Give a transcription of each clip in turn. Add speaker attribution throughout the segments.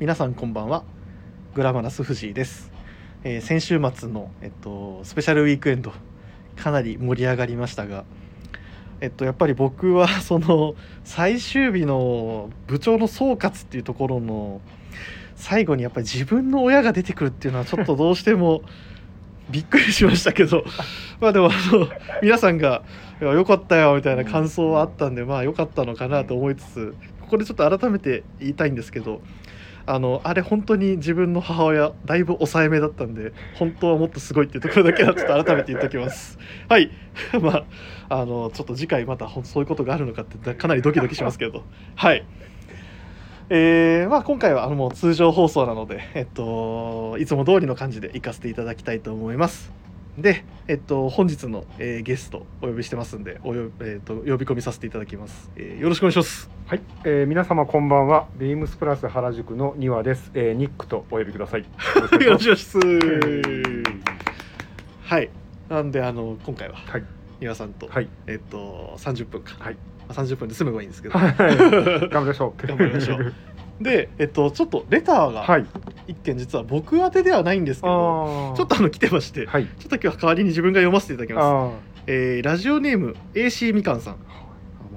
Speaker 1: 皆さんこんばんは。グラマラス藤井です、えー先週末の、えっと、スペシャルウィークエンドかなり盛り上がりましたがえっとやっぱり僕は その最終日の部長の総括っていうところの最後にやっぱり自分の親が出てくるっていうのはちょっとどうしても びっくりしましたけどまあでもあの皆さんが「よかったよ」みたいな感想はあったんでまあよかったのかなと思いつつここでちょっと改めて言いたいんですけどあのあれ本当に自分の母親だいぶ抑えめだったんで本当はもっとすごいっていうところだけはちょっと改めて言っておきます。はい。まああのちょっと次回またそういうことがあるのかってかなりドキドキしますけど。はい。えーまあ、今回はあのもう通常放送なので、えっと、いつも通りの感じで行かせていただきたいと思います。で、えっと、本日の、えーゲストお呼びしてますんでおよ、えっと、呼び込みさせていただきます、えーよろしくお願いします。
Speaker 2: はい、えー、皆様こんばんは。ビームスプラス原宿の庭です。えー、ニックとお呼びください。
Speaker 1: よろしくお願いします。はい、なんであの今回は
Speaker 2: はい、
Speaker 1: 皆さんと、
Speaker 2: はい、
Speaker 1: えっと、30分間、
Speaker 2: はい、
Speaker 1: まあ30分で済めばいいんですけど、
Speaker 2: はい、頑張りましょう。
Speaker 1: 頑張りましょう。で、えっと、ちょっとレターが
Speaker 2: はい、
Speaker 1: 一件実は僕宛てではないんですけど、
Speaker 2: あ
Speaker 1: ちょっとあの来てまして、
Speaker 2: はい、
Speaker 1: ちょっと今日は代わりに自分が読ませていただきます。
Speaker 2: あ
Speaker 1: えーラジオネーム AC みかんさん。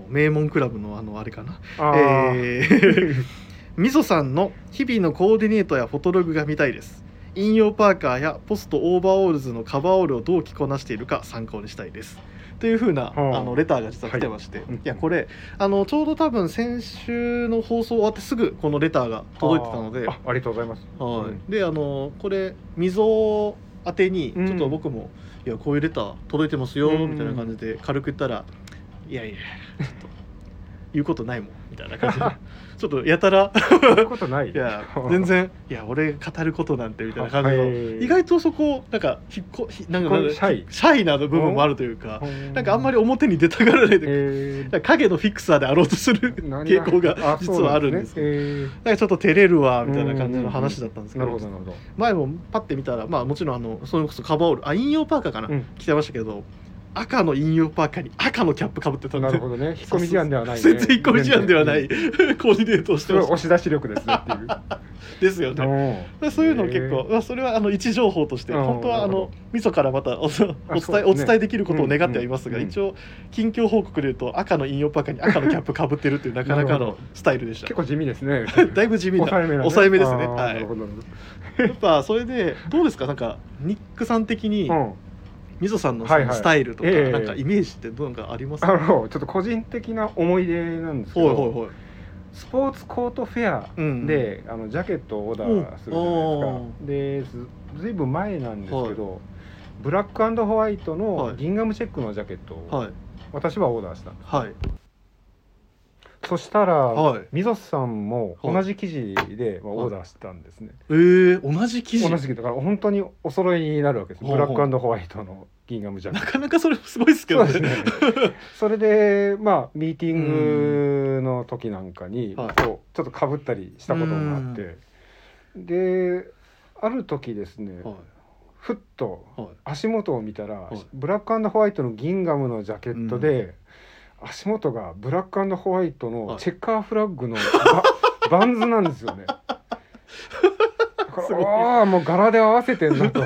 Speaker 1: 名門クラブのあのあれかな。えー、みぞさんの日々のコーディネートやフォトログが見たいです。引用パーカーやポストオーバーオールズのカバーオールをどう着こなしているか参考にしたいです。というふうな、
Speaker 2: はあ。
Speaker 1: あのレターが実は来てまして、
Speaker 2: うん。
Speaker 1: いやこれあのちょうど多分先週の放送終わってすぐこのレターが届いてたので、
Speaker 2: ありがとうございます。
Speaker 1: はい。
Speaker 2: うん。
Speaker 1: であのこれ溝宛てに
Speaker 2: うん
Speaker 1: ちょっと僕も、いやこういうレター届いてますよ
Speaker 2: うん
Speaker 1: みたいな感じで軽く言ったら、いやいやちょっと言うことないもんみたいな感じで ちょっとやたら。
Speaker 2: ことない。
Speaker 1: いや全然。いや俺語ることなんてみたいな感じの、
Speaker 2: はい。
Speaker 1: 意外とそこなんか引っこひなんか
Speaker 2: シャイ。
Speaker 1: シャイな部分もあるというか、
Speaker 2: うん。
Speaker 1: なんかあんまり表に出たがらないで、
Speaker 2: え
Speaker 1: なんか影のフィクサーであろうとする傾向が実はあるんです
Speaker 2: そうなんね
Speaker 1: なんかちょっと照れるわみたいな感じの話だったんです
Speaker 2: えー、
Speaker 1: けど。前もパッて見たらまあもちろんあのそれこそカバーオールあ引用パーカーかな、
Speaker 2: うん。
Speaker 1: 着てましたけど赤の引用パーカーに赤のキャップかぶってたんで。
Speaker 2: なるほどね。引っ込み思案ではない、ね。
Speaker 1: 全然引っ込み思案ではない。
Speaker 2: 全
Speaker 1: コーディネートをしてまし
Speaker 2: 押し出し力ですねっていう。
Speaker 1: た ですよね。
Speaker 2: うん
Speaker 1: そういうの結構、まあ、それはあの一情報として
Speaker 2: うん
Speaker 1: 本当はあのみそからまたお お伝え、お伝えできることを願ってはいますが、一応近況報告でいうと赤の引用パーカーに赤のキャップかぶってるっていう なかなかのスタイルでした。
Speaker 2: 結構地味ですね。
Speaker 1: だいぶ地味な
Speaker 2: 抑えめ。
Speaker 1: 抑えめですね。はい。
Speaker 2: なるほど。なる
Speaker 1: やっぱそれでどうですか？なんかニックさん的に。
Speaker 2: うん。
Speaker 1: みぞさんのその
Speaker 2: はい。はい
Speaker 1: スタイルとか、
Speaker 2: ええ。
Speaker 1: なんかイメージってどうなんかあります？
Speaker 2: あのちょっと個人的な思い出なんですけど、
Speaker 1: ほいほいほい。
Speaker 2: スポーツコートフェア
Speaker 1: うん
Speaker 2: で、あのジャケットをオーダーするじゃないですか。で、ずずいぶん前なんですけど、ブラックホワイト
Speaker 1: は
Speaker 2: の
Speaker 1: い。
Speaker 2: ギンガムチェックのジャケットを
Speaker 1: はい。
Speaker 2: 私はオーダーした。
Speaker 1: はい。
Speaker 2: そしたら、
Speaker 1: はい。
Speaker 2: みぞさんも
Speaker 1: はい。
Speaker 2: 同じ生地で、オーダーしたんですね。
Speaker 1: えー、同じ生地？
Speaker 2: 同じ生地。だから本当にお揃いになるわけです。ブラックホワイトのギンガムジャケット
Speaker 1: な。かなかそれすごいですけどね。
Speaker 2: そね。それでまあミーティングの時なんかにこう
Speaker 1: はい
Speaker 2: ちょっとかぶったりしたこともあって、である時ですね、
Speaker 1: はい。
Speaker 2: ふっと
Speaker 1: はい。
Speaker 2: 足元を見たら、
Speaker 1: い。
Speaker 2: ブラックホワイトのギンガムのジャケットで、足元がブラックホワイトのチェッカーフラッグのバ バンズなんですよね。ああもう柄で合わせてんなと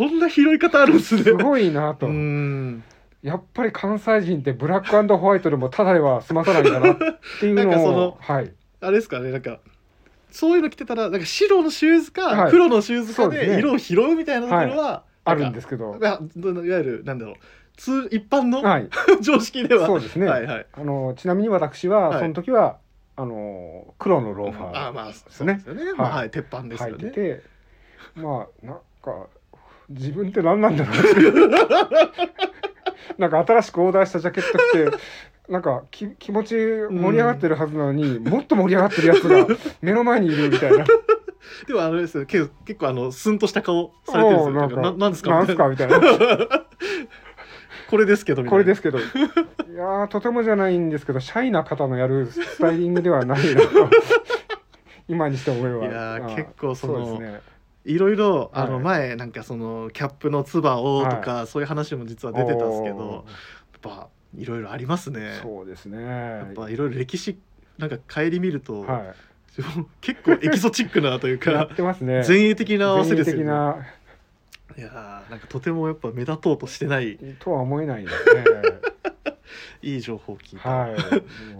Speaker 1: そんな拾い方あるんですね。
Speaker 2: すごいなと。やっぱり関西人ってブラックホワイトでもただでは済まさないんだなっていうのを
Speaker 1: なんかその
Speaker 2: はい。
Speaker 1: あれですかねなんかそういうの着てたらなんか白のシューズか、
Speaker 2: はい。
Speaker 1: 黒のシューズか
Speaker 2: ですね。
Speaker 1: で色を拾うみたいなところは、
Speaker 2: あるん
Speaker 1: す
Speaker 2: ですけど。
Speaker 1: いわゆるなんだろう通一般の、
Speaker 2: はい。
Speaker 1: 常識では。
Speaker 2: そうですね、
Speaker 1: はいはい。
Speaker 2: あのちなみに私
Speaker 1: は
Speaker 2: はい。その時は、あの黒のローファー
Speaker 1: あまあそうですよね、まあはい鉄板です
Speaker 2: 履
Speaker 1: よね。
Speaker 2: い。てて、まあなんか自分って何なんだろう。なんか新しくオーダーしたジャケット着てなんかき気持ち盛り上がってるはずなのに、もっと盛り上がってるやつが目の前にいるみたいな。
Speaker 1: でもあれですよ結構結構あのスンとした顔されてるんですよ。
Speaker 2: なんか
Speaker 1: ななんですか？
Speaker 2: なんすか？みたいな。
Speaker 1: これですけど
Speaker 2: これですけど。いやーとてもじゃないんですけどシャイな方のやるスタイリングではないなと。今にして思えば。
Speaker 1: いや結構その
Speaker 2: そうですね
Speaker 1: いろいろあの
Speaker 2: はい。
Speaker 1: 前なんかそのキャップのつばをとか、そういう話も実は出てたんですけどやっぱいろいろありますね。
Speaker 2: そうですね。
Speaker 1: やっぱいろいろ歴史なんか顧みると、
Speaker 2: はい。
Speaker 1: 結構エキゾチックなという
Speaker 2: や
Speaker 1: か前衛的な合わせですよね。
Speaker 2: い
Speaker 1: やーなんかとてもやっぱ目立とうとしてない。
Speaker 2: とは思えないですね。
Speaker 1: いい情報を聞い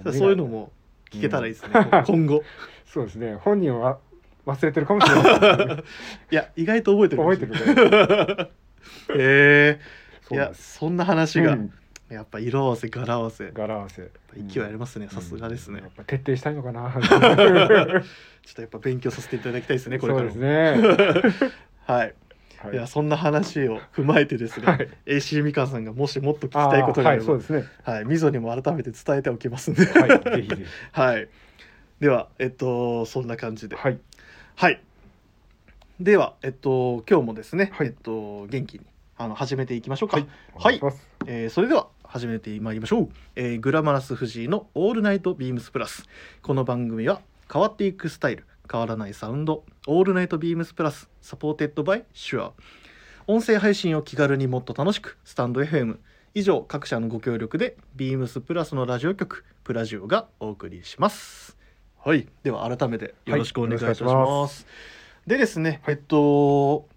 Speaker 1: た、そういうのも聞けたらいいですね、
Speaker 2: うん。
Speaker 1: 今後。
Speaker 2: そうですね。本人は忘れてるかもしれない
Speaker 1: いや意外と覚えてる
Speaker 2: 覚えてる
Speaker 1: る。ええいや
Speaker 2: そん
Speaker 1: な話が、
Speaker 2: うん。
Speaker 1: やっぱ色合わせ柄合わせ。
Speaker 2: 柄合わせ。
Speaker 1: 勢いありますねさすがですね。
Speaker 2: うん。やっぱ徹底したいのかな。
Speaker 1: ちょっとやっぱ勉強させていただきたいですねこれからも。
Speaker 2: そうですね。
Speaker 1: はい、
Speaker 2: はい。
Speaker 1: い、やそんな話を踏まえてですね、
Speaker 2: はい。
Speaker 1: AC みかんさんがもしもっと聞き
Speaker 2: あ
Speaker 1: たいこと
Speaker 2: ー
Speaker 1: があれば
Speaker 2: はいそうですね。
Speaker 1: はい、みぞにも改めて伝えておきますんで、
Speaker 2: はいぜひぜひ。
Speaker 1: はい、ではえっとそんな感じで。
Speaker 2: はい
Speaker 1: はい。では、えっと、今日もですね、
Speaker 2: はい
Speaker 1: えっと、元気に、あの、始めていきましょうか。
Speaker 2: はい
Speaker 1: はい
Speaker 2: お願します
Speaker 1: えーそれでは、始めてまいりましょう。えーグラマラス藤井のオールナイトビームスプラス。この番組は、変わっていくスタイル、変わらないサウンド、 All Night BEAMS PLUS、supported by SHURE。音声配信を気軽にもっと楽しく、スタンド FM。以上、各社のご協力で、ビームスプラスのラジオ局、プラジオがお送りします。はい、では改めてよろしくお願いいたします。
Speaker 2: はいます。
Speaker 1: でですね、えっと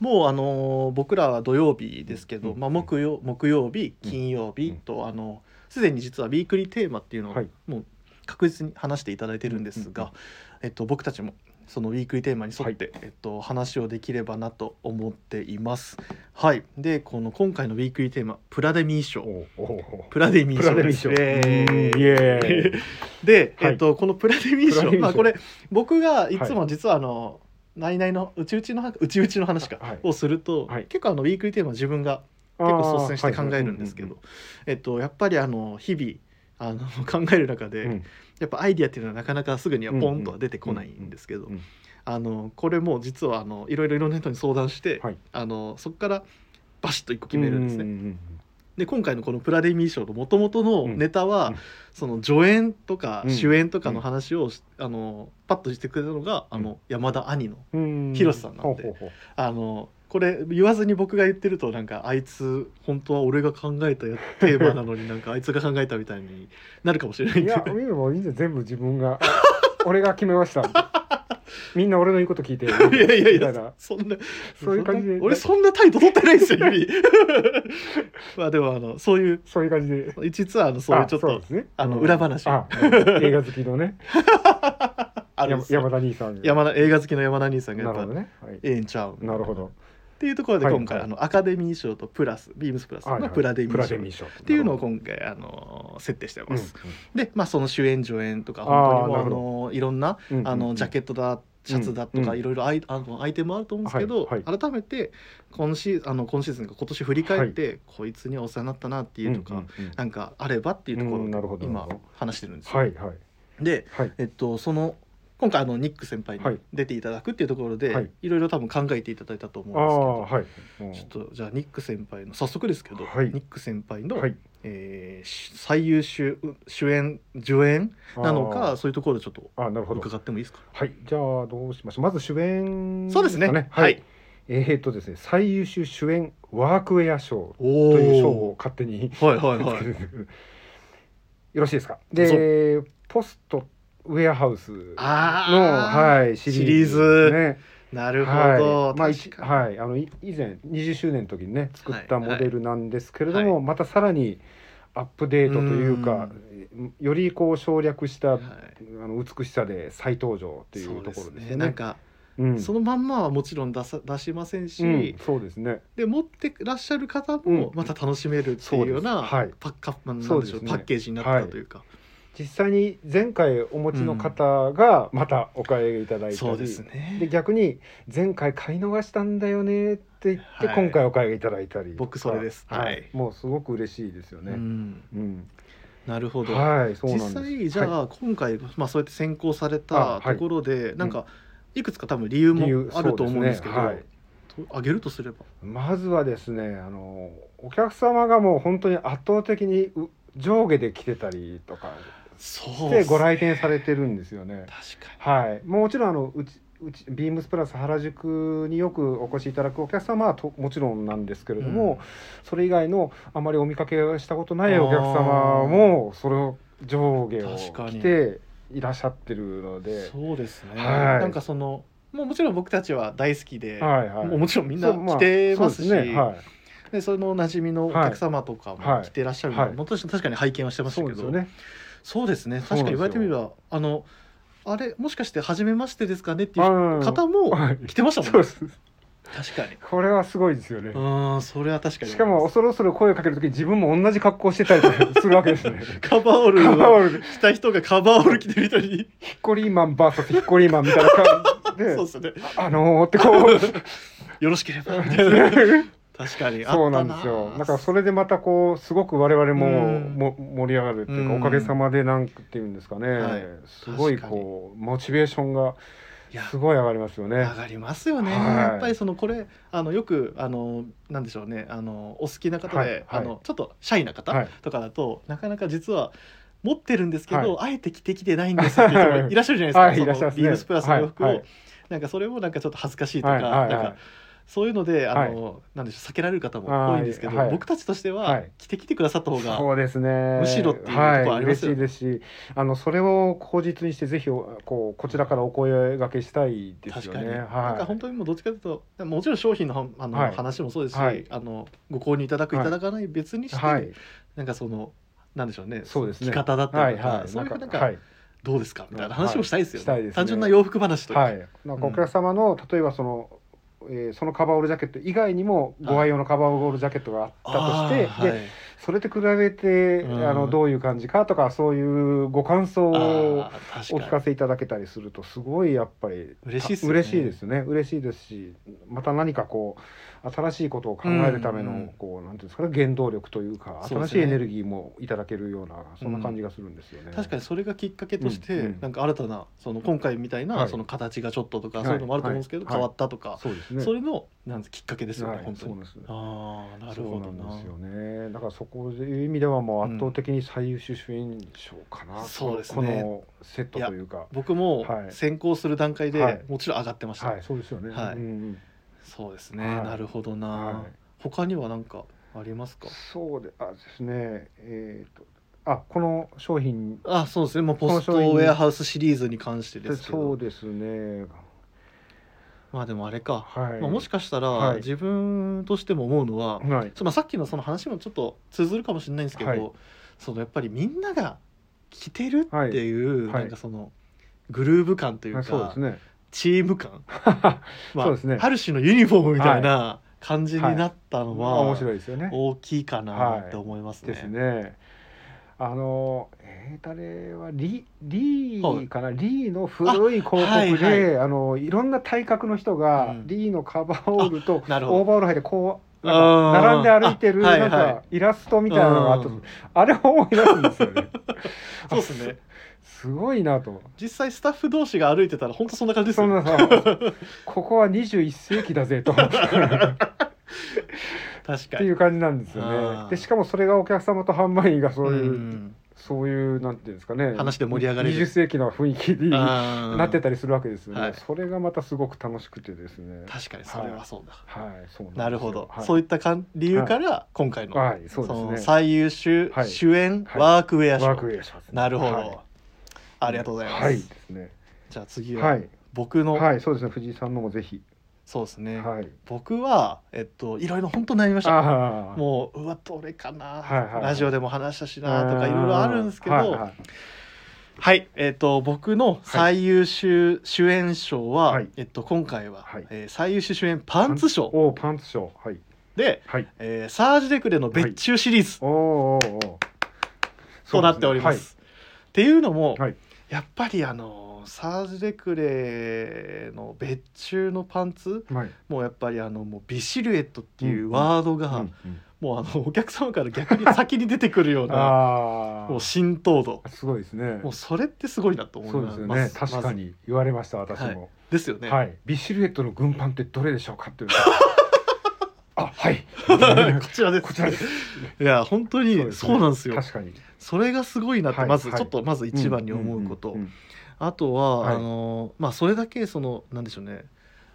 Speaker 1: もうあの僕らは土曜日ですけど、
Speaker 2: うん
Speaker 1: まあ、木曜木曜日金曜日
Speaker 2: うん
Speaker 1: と、あのすでに実はウィークリーテーマっていうのを、
Speaker 2: はい。
Speaker 1: もう確実に話していただいてるんですが、えっと、僕たちもそのウィークリーテーマに沿って、えっと、話をできればなと思っています。はい、でこの今回のウィークリーテーマ「プラデミー賞」
Speaker 2: おおお
Speaker 1: プラデミー賞です。で、
Speaker 2: はい。
Speaker 1: えっと、このプラデミー賞まあこれ僕がいつも実はあの、内々のうちうちのうちうちの話か、
Speaker 2: はい。
Speaker 1: をすると、
Speaker 2: はい。
Speaker 1: 結構あのウィークリーテーマは自分が結構率先して考えるんですけど、えっとやっぱりあの日々あの 考える中で、
Speaker 2: うん。
Speaker 1: やっぱアイディアっていうのはなかなかすぐにはポンとは出てこないんですけど、
Speaker 2: うん
Speaker 1: あのこれも実はあのいろいろいろんな人に相談して、
Speaker 2: はい。
Speaker 1: あのそこからバシッと一個決めるんですね。
Speaker 2: ううん
Speaker 1: で今回のこのプラデミー賞のもともとのネタは、
Speaker 2: うん。
Speaker 1: その助演とか
Speaker 2: うん
Speaker 1: 主演とかの話を、あのパッとしてくれたのが、あの山田兄の
Speaker 2: うん。うん
Speaker 1: 広瀬さんなんであのこれ言わずに僕が言ってるとなんかあいつ本当は俺が考えたやテーマなのになんかあいつが考えたみたいになるかもしれない
Speaker 2: いや
Speaker 1: けど
Speaker 2: 見ればいいんじゃん全部自分が 俺が決めました。みんな俺の言うこと聞いて。
Speaker 1: いやいやいやそんな
Speaker 2: そういう感じで。
Speaker 1: 俺そんな態度取ってないですよ まあでもあのそういう
Speaker 2: そういう感じで。
Speaker 1: 実はあのそういうちょっと
Speaker 2: ね。
Speaker 1: あの
Speaker 2: うん。
Speaker 1: 裏話。
Speaker 2: あ映画好きのね。山田兄さん
Speaker 1: 山田映画好きの山田兄さんがやっぱ
Speaker 2: なるほどね、はい、
Speaker 1: ええんちゃう
Speaker 2: なるほど
Speaker 1: っていうところで
Speaker 2: はい。
Speaker 1: 今回、
Speaker 2: はい
Speaker 1: あのアカデミー賞とプラスビームスプラス
Speaker 2: はいはい。
Speaker 1: のプラデミー賞。
Speaker 2: っ
Speaker 1: っていうのを今回あの設定してます。
Speaker 2: う
Speaker 1: で、まあ、その主演助演とか本当にもうあのいろんな、
Speaker 2: んうん
Speaker 1: あのジャケットだシャツだとか、
Speaker 2: うん
Speaker 1: いろいろアイあのアイテムあると思うんですけど、
Speaker 2: はい
Speaker 1: 改めて今シーあの今シーズンか今年振り返って、こいつにはお世話になったなっていうとか、
Speaker 2: うんうんうん。
Speaker 1: なんかあればっていうところ
Speaker 2: うんなるほど
Speaker 1: で今話してるんですよ。
Speaker 2: はいはい。
Speaker 1: で、
Speaker 2: はい。
Speaker 1: えっと、その今回あのニック先輩に
Speaker 2: はい。
Speaker 1: 出ていただくっていうところで、
Speaker 2: はい。
Speaker 1: い、ろいろ多分考えていただいたと思
Speaker 2: あ
Speaker 1: うんですけど。
Speaker 2: あはい。
Speaker 1: ちょっとじゃあニック先輩の早速ですけど、
Speaker 2: はい。
Speaker 1: ニック先輩の、
Speaker 2: はい。
Speaker 1: えーし最優秀主演助演なのかそういうところでちょっと伺ってもいいですか？
Speaker 2: はい。じゃあどうしましょう。まず主演
Speaker 1: そうですね。
Speaker 2: か
Speaker 1: はい。
Speaker 2: えーっとですね最優秀主演ワークウェア賞
Speaker 1: お
Speaker 2: という賞を勝手に
Speaker 1: はいはいはい。
Speaker 2: よろしいですか？でポストウェアハウスの、はい、シ
Speaker 1: シリー
Speaker 2: ズ。ね。
Speaker 1: なるほ
Speaker 2: はい。
Speaker 1: ど、
Speaker 2: まあ、はい、あのい以前20周年の時にね作った
Speaker 1: はい
Speaker 2: モデルなんですけれども、
Speaker 1: は
Speaker 2: またさらにアップデートというかよりこう省略した、
Speaker 1: はい。
Speaker 2: あの美しさで再登場ってい
Speaker 1: そうう
Speaker 2: ところですよね。
Speaker 1: ね。なんか、
Speaker 2: うん。
Speaker 1: そのまんまはもちろん出さ出しませんし、
Speaker 2: うん、そうですね。
Speaker 1: で持ってらっしゃる方
Speaker 2: うん。
Speaker 1: もまた楽しめるっていうような、パッカなんでしょう
Speaker 2: そうですね。
Speaker 1: パッケージになったというか、
Speaker 2: 実際に前回お持ちの方がまたお買いいただいたり、
Speaker 1: そうですね。
Speaker 2: で逆に前回買い逃したんだよねって言って
Speaker 1: はい。
Speaker 2: 今回お買いいただいたり、
Speaker 1: 僕それです。
Speaker 2: はい、
Speaker 1: はい。
Speaker 2: もうすごく嬉しいですよ
Speaker 1: う
Speaker 2: ね。
Speaker 1: ん、
Speaker 2: うん、
Speaker 1: なるほど、
Speaker 2: はい、
Speaker 1: 実。際じゃあ、
Speaker 2: はい。
Speaker 1: 今回、まあ、そうやって選考され
Speaker 2: あ
Speaker 1: た
Speaker 2: はい。
Speaker 1: ところで、なんかいくつか多分理由もあると思うんですけど
Speaker 2: そうですね。
Speaker 1: と挙げるとすれば。
Speaker 2: まずはですね、あのお客様がもう本当に圧倒的にう上下で来てたりとかでご来店されてるんですよね。
Speaker 1: 確か
Speaker 2: はい、もちろんあのうちうちビームスプラス原宿によくお越しいただくお客様はともちろんなんですけれども、それ以外のあまりお見かけしたことないお客様もそれを上下を着ていらっしゃってるので。
Speaker 1: そうですね、
Speaker 2: はい。
Speaker 1: なんかそのもうもちろん僕たちは大好きで、
Speaker 2: はいはい。
Speaker 1: もうもちろんみんな
Speaker 2: そうまあ
Speaker 1: 来てますし
Speaker 2: ね。はい。
Speaker 1: でその馴染みのお客様とか
Speaker 2: はい。
Speaker 1: も来てらっしゃるのは、
Speaker 2: はい。
Speaker 1: もう確かに拝見はしてましたけど。
Speaker 2: そうですよね
Speaker 1: そうですね。確かに言われてみればあのあれもしかして初めましてですかねっていう
Speaker 2: うん
Speaker 1: 方も
Speaker 2: はい。
Speaker 1: 来てましたもんね。
Speaker 2: そうです。
Speaker 1: 確かに。
Speaker 2: これはすごいですよね。
Speaker 1: うんそれは確かに。
Speaker 2: しかも恐る恐る声をかけるときに自分も同じ格好してたり するわけですね。
Speaker 1: カバーオール
Speaker 2: カバーオ
Speaker 1: を
Speaker 2: ールで。
Speaker 1: 着た人がカバーオール着てる人に。
Speaker 2: ヒッコリーマン VS ヒッコリーマンみたいな感じで。
Speaker 1: そうですよね。
Speaker 2: あのーってこう。
Speaker 1: よろしければ。みたいな確かに。あった
Speaker 2: そうなんですよ。だからそれでまたこうすごく我々も
Speaker 1: うん。
Speaker 2: も盛り上がるっていうか、
Speaker 1: うん。
Speaker 2: おかげさまでなんていうんですかね、
Speaker 1: はい。
Speaker 2: すごいこうモチベーションがすごい上がりますよね。
Speaker 1: 上がりますよね、
Speaker 2: はい。
Speaker 1: やっぱりそのこれあのよくあのなんでしょうね。あのお好きな方で、
Speaker 2: はい。はい。
Speaker 1: あのちょっとシャイな方
Speaker 2: はい。
Speaker 1: とかだと、なかなか実は持ってるんですけど、
Speaker 2: は
Speaker 1: あえて着てきてないんですっていう人もいらっしゃるじゃないですか、
Speaker 2: はい
Speaker 1: そのビームスプラスの洋服を、なんかそれもなんかちょっと恥ずかしいとか,、なんかそういうのであの、なんでしょう避けられる方も多いんですけど、僕たちとしては、
Speaker 2: はい。
Speaker 1: 着てきてくださった方が
Speaker 2: そうですね。
Speaker 1: むしろっていうところ
Speaker 2: はい
Speaker 1: ありますよね。
Speaker 2: 嬉しいですしあのそれを口実にしてぜひおこうこちらからお声掛けしたいですよね。
Speaker 1: 確かに、
Speaker 2: はい、
Speaker 1: なんか本当にもうどっちかというともちろん商品のはあの、
Speaker 2: はい。
Speaker 1: 話もそうですし、
Speaker 2: はい。
Speaker 1: あのご購入いただくい
Speaker 2: はい
Speaker 1: ただかない別にして、
Speaker 2: はい。
Speaker 1: なんかそのなんでしょうね
Speaker 2: そうですね。
Speaker 1: 着方だったりとか、そういうなんか、
Speaker 2: はい。
Speaker 1: どうですか？みたいな話をしたいですよね,、単純な洋服話というか、
Speaker 2: はい、なんかお客様の、例えばその、えーそのカバーオールジャケット以外にもご愛用のカバーオールジャケットがあったとして、
Speaker 1: はい。
Speaker 2: でそれと比べて、
Speaker 1: うん。
Speaker 2: あのどういう感じかとかそういうご感想をお聞かせいただけたりするとすごいやっぱり
Speaker 1: 嬉しいね。
Speaker 2: 嬉しいですね。嬉しいですしまた何かこう新しいことを考えるための、こうなんていうんですかね原動力というか新しいエネルギーもいただけるようなそんな感じがするんですよね。
Speaker 1: 確かにそれがきっかけとして、なんか新たなその今回みたいな、
Speaker 2: はい。
Speaker 1: その形がちょっととか、
Speaker 2: はい。
Speaker 1: そういうのもあると思うんですけど、
Speaker 2: はい。
Speaker 1: 変わったとか、
Speaker 2: そ
Speaker 1: れのなんきっかけですよね、
Speaker 2: はい
Speaker 1: 本当に。ああなるほどな。
Speaker 2: んですよね。だからそこでいう意味ではもう圧倒的に最優秀主演賞かな。
Speaker 1: そうですね。
Speaker 2: このセットというか。
Speaker 1: 僕も
Speaker 2: はい。
Speaker 1: 先行する段階で、
Speaker 2: はい。
Speaker 1: もちろん上がってました、
Speaker 2: はい、そうですよね。
Speaker 1: はいそうですね、
Speaker 2: はい。
Speaker 1: なるほどな、
Speaker 2: はい。
Speaker 1: 他には何かありますか？
Speaker 2: そうで、あですね。えっ、と、あ、この商品。
Speaker 1: あそうですね。もうポストウェアハウスシリーズに関してですけど。
Speaker 2: そうですね。
Speaker 1: まあでもあれか、
Speaker 2: はい。
Speaker 1: まあ、もしかしたら、
Speaker 2: はい。
Speaker 1: 自分としても思うのは、
Speaker 2: はい。
Speaker 1: そまあ、さっきのその話もちょっと通ずるかもしれないんですけど、
Speaker 2: はい。
Speaker 1: そのやっぱりみんなが着てるっていう、
Speaker 2: はい。
Speaker 1: なんかそのグルーヴ感というか、
Speaker 2: そうですね。
Speaker 1: チーム感。まあ
Speaker 2: そうですね。
Speaker 1: ある種のユニフォームみたいな感じになったのは、
Speaker 2: 面白いですよね。
Speaker 1: 大きいかなって思いますね。
Speaker 2: ですね。あの、えー、誰はリリーかな、リーの古い広告で、あ,、
Speaker 1: はいはい。
Speaker 2: のいろんな体格の人が、
Speaker 1: うん。
Speaker 2: リーのカバーオールとオーバーオール履いてこう並んで歩いてる
Speaker 1: あはい。
Speaker 2: なん
Speaker 1: はい
Speaker 2: かイラストみたいなのがあった、
Speaker 1: うん。
Speaker 2: あれを思い出すんですよね。
Speaker 1: そうですね。
Speaker 2: すごいなと。
Speaker 1: 実際スタッフ同士が歩いてたら本当そんな感じですよね。
Speaker 2: なさ、ここは21世紀だぜと。
Speaker 1: 確かに。
Speaker 2: っていう感じなんですよ
Speaker 1: あ
Speaker 2: ね。
Speaker 1: ー。
Speaker 2: でしかもそれがお客様と販売員がそういう、
Speaker 1: ん。
Speaker 2: そういうなんていうんですかね。
Speaker 1: 話で盛り上がれる。
Speaker 2: 20世紀の雰囲気に
Speaker 1: あー。
Speaker 2: なってたりするわけですよね、
Speaker 1: はい。
Speaker 2: それがまたすごく楽しくてですね。
Speaker 1: 確かにそれはそうだ。
Speaker 2: はいそうなんですよ。
Speaker 1: なるほど、
Speaker 2: はい、
Speaker 1: そういったかん理由から今回の,、
Speaker 2: はいそうです
Speaker 1: の
Speaker 2: ね
Speaker 1: 最優秀
Speaker 2: はい。
Speaker 1: 主演
Speaker 2: はい。
Speaker 1: ワークウェア賞、
Speaker 2: ワークウェアします、
Speaker 1: なるほど、
Speaker 2: はい
Speaker 1: ありがとうございます、
Speaker 2: はい。ですね。
Speaker 1: じゃあ次は
Speaker 2: はい。
Speaker 1: 僕の、
Speaker 2: はいそうですね。藤井さんのもぜひ。
Speaker 1: そうですね、
Speaker 2: はい。
Speaker 1: 僕はえっといろいろ本当悩みました。もううわどれかな、
Speaker 2: はいはいはい。
Speaker 1: ラジオでも話したしなとかいろいろあるんですけど、
Speaker 2: は
Speaker 1: はいい。
Speaker 2: はい。
Speaker 1: えっと僕の最優秀主演賞は、
Speaker 2: はい。
Speaker 1: えっと今回は、
Speaker 2: はい。
Speaker 1: えー最優秀主演パンツ賞
Speaker 2: おおパンツ賞はい。
Speaker 1: で、
Speaker 2: はい。
Speaker 1: えーサージデクレの別注シリーズ
Speaker 2: おーおーおー。
Speaker 1: となっております。っていうのも、
Speaker 2: はい
Speaker 1: やっぱりあのサージデクレの別注のパンツ
Speaker 2: はい、はい
Speaker 1: もうやっぱりあのもうビシルエットっていうワードが、
Speaker 2: うんうん
Speaker 1: もうあのお客様から逆に先に出てくるような
Speaker 2: あ
Speaker 1: もう浸透度。
Speaker 2: あすごいですね。
Speaker 1: もうそれってすごいなと思います
Speaker 2: ですよね。確かに言われました私も、
Speaker 1: ですよね、
Speaker 2: はい、ビシルエットの軍パンってどれでしょうかっていうのあはい。
Speaker 1: こちらです。
Speaker 2: こちらです。
Speaker 1: いや本当にそうなんですよ。
Speaker 2: 確かに。
Speaker 1: それがすごいなって、
Speaker 2: はい
Speaker 1: まず
Speaker 2: はい
Speaker 1: ちょっとまず一番に思うこと、あとは、
Speaker 2: はい。
Speaker 1: あのまあそれだけそのなんでしょうね。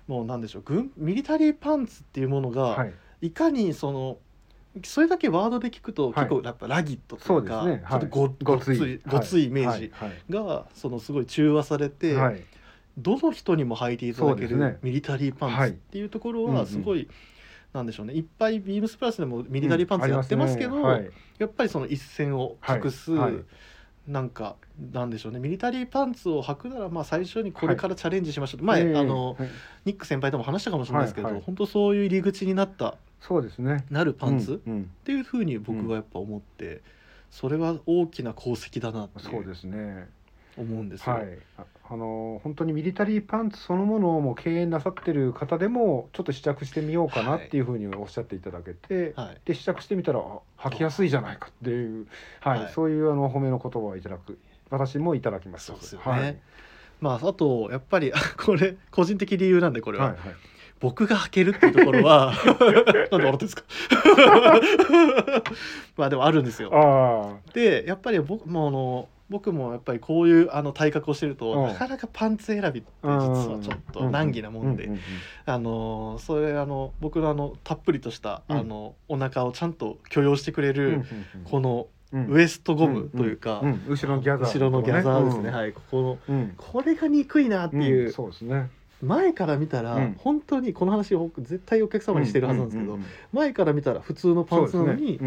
Speaker 1: もうなんでしょう。軍ミリタリーパンツっていうものが、
Speaker 2: はい。
Speaker 1: いかにそのそれだけワードで聞くと
Speaker 2: はい。
Speaker 1: 結構やっぱラギットとか、ちょっとご,、ごついごつい。イメージ
Speaker 2: はい。
Speaker 1: がそのすごい中和されて、どの人にも履いていただけるミリタリーパンツっていうところ
Speaker 2: はい
Speaker 1: はすごい、なんでしょうね。いっぱいビームスプラスでもミリタリーパンツやってますけど、
Speaker 2: うんありね。
Speaker 1: やっぱりその一線を隠す、
Speaker 2: はい。はい。
Speaker 1: なんかなんでしょうね。ミリタリーパンツを履くならまあ最初にこれからチャレンジしましょう、前、
Speaker 2: はい。ええ
Speaker 1: あの
Speaker 2: はい。
Speaker 1: ニック先輩とも話したかもしれないですけど、
Speaker 2: はいはい。
Speaker 1: 本当そういう入り口になった
Speaker 2: そうですね。
Speaker 1: なるパンツ、
Speaker 2: うんうん。
Speaker 1: っていうふうに僕はやっぱ思って、それは大きな功績だなって
Speaker 2: そうですね。
Speaker 1: 思うんですよ。
Speaker 2: はいああの本当にミリタリーパンツそのものをもう経営なさってる方でもちょっと試着してみようかなっていうふうにおっしゃっていただけて、
Speaker 1: はい。
Speaker 2: で試着してみたらあ履きやすいじゃないかっていう、はい。
Speaker 1: はい。
Speaker 2: そういうあの褒めの言葉をいただく私もいただきました
Speaker 1: そうですよね。
Speaker 2: はい。
Speaker 1: まああとやっぱり これ個人的理由なんでこれは、
Speaker 2: はい。はい
Speaker 1: 僕が履けるっていうところは なんで笑ってんですか？まあでもあるんですよ。
Speaker 2: あ
Speaker 1: でやっぱり僕もあの僕もやっぱりこういうあの体格をしてると、
Speaker 2: うん。
Speaker 1: なかなかパンツ選びって実
Speaker 2: あ
Speaker 1: はちょっと難儀なもんで、あのそれあの僕のあのたっぷりとした、
Speaker 2: うん。
Speaker 1: あのお腹をちゃんと許容してくれる、この
Speaker 2: うん。
Speaker 1: ウエストゴムというか、
Speaker 2: 後ろのギャザー
Speaker 1: 後ろのギャザーですね、
Speaker 2: い、
Speaker 1: はいここの
Speaker 2: うん。
Speaker 1: これが憎いなっていう、
Speaker 2: ん。そうですね。
Speaker 1: 前から見たら、
Speaker 2: うん。
Speaker 1: 本当にこの話を僕絶対お客様にしてるはずなんですけど、前から見たら普通のパンツなのに、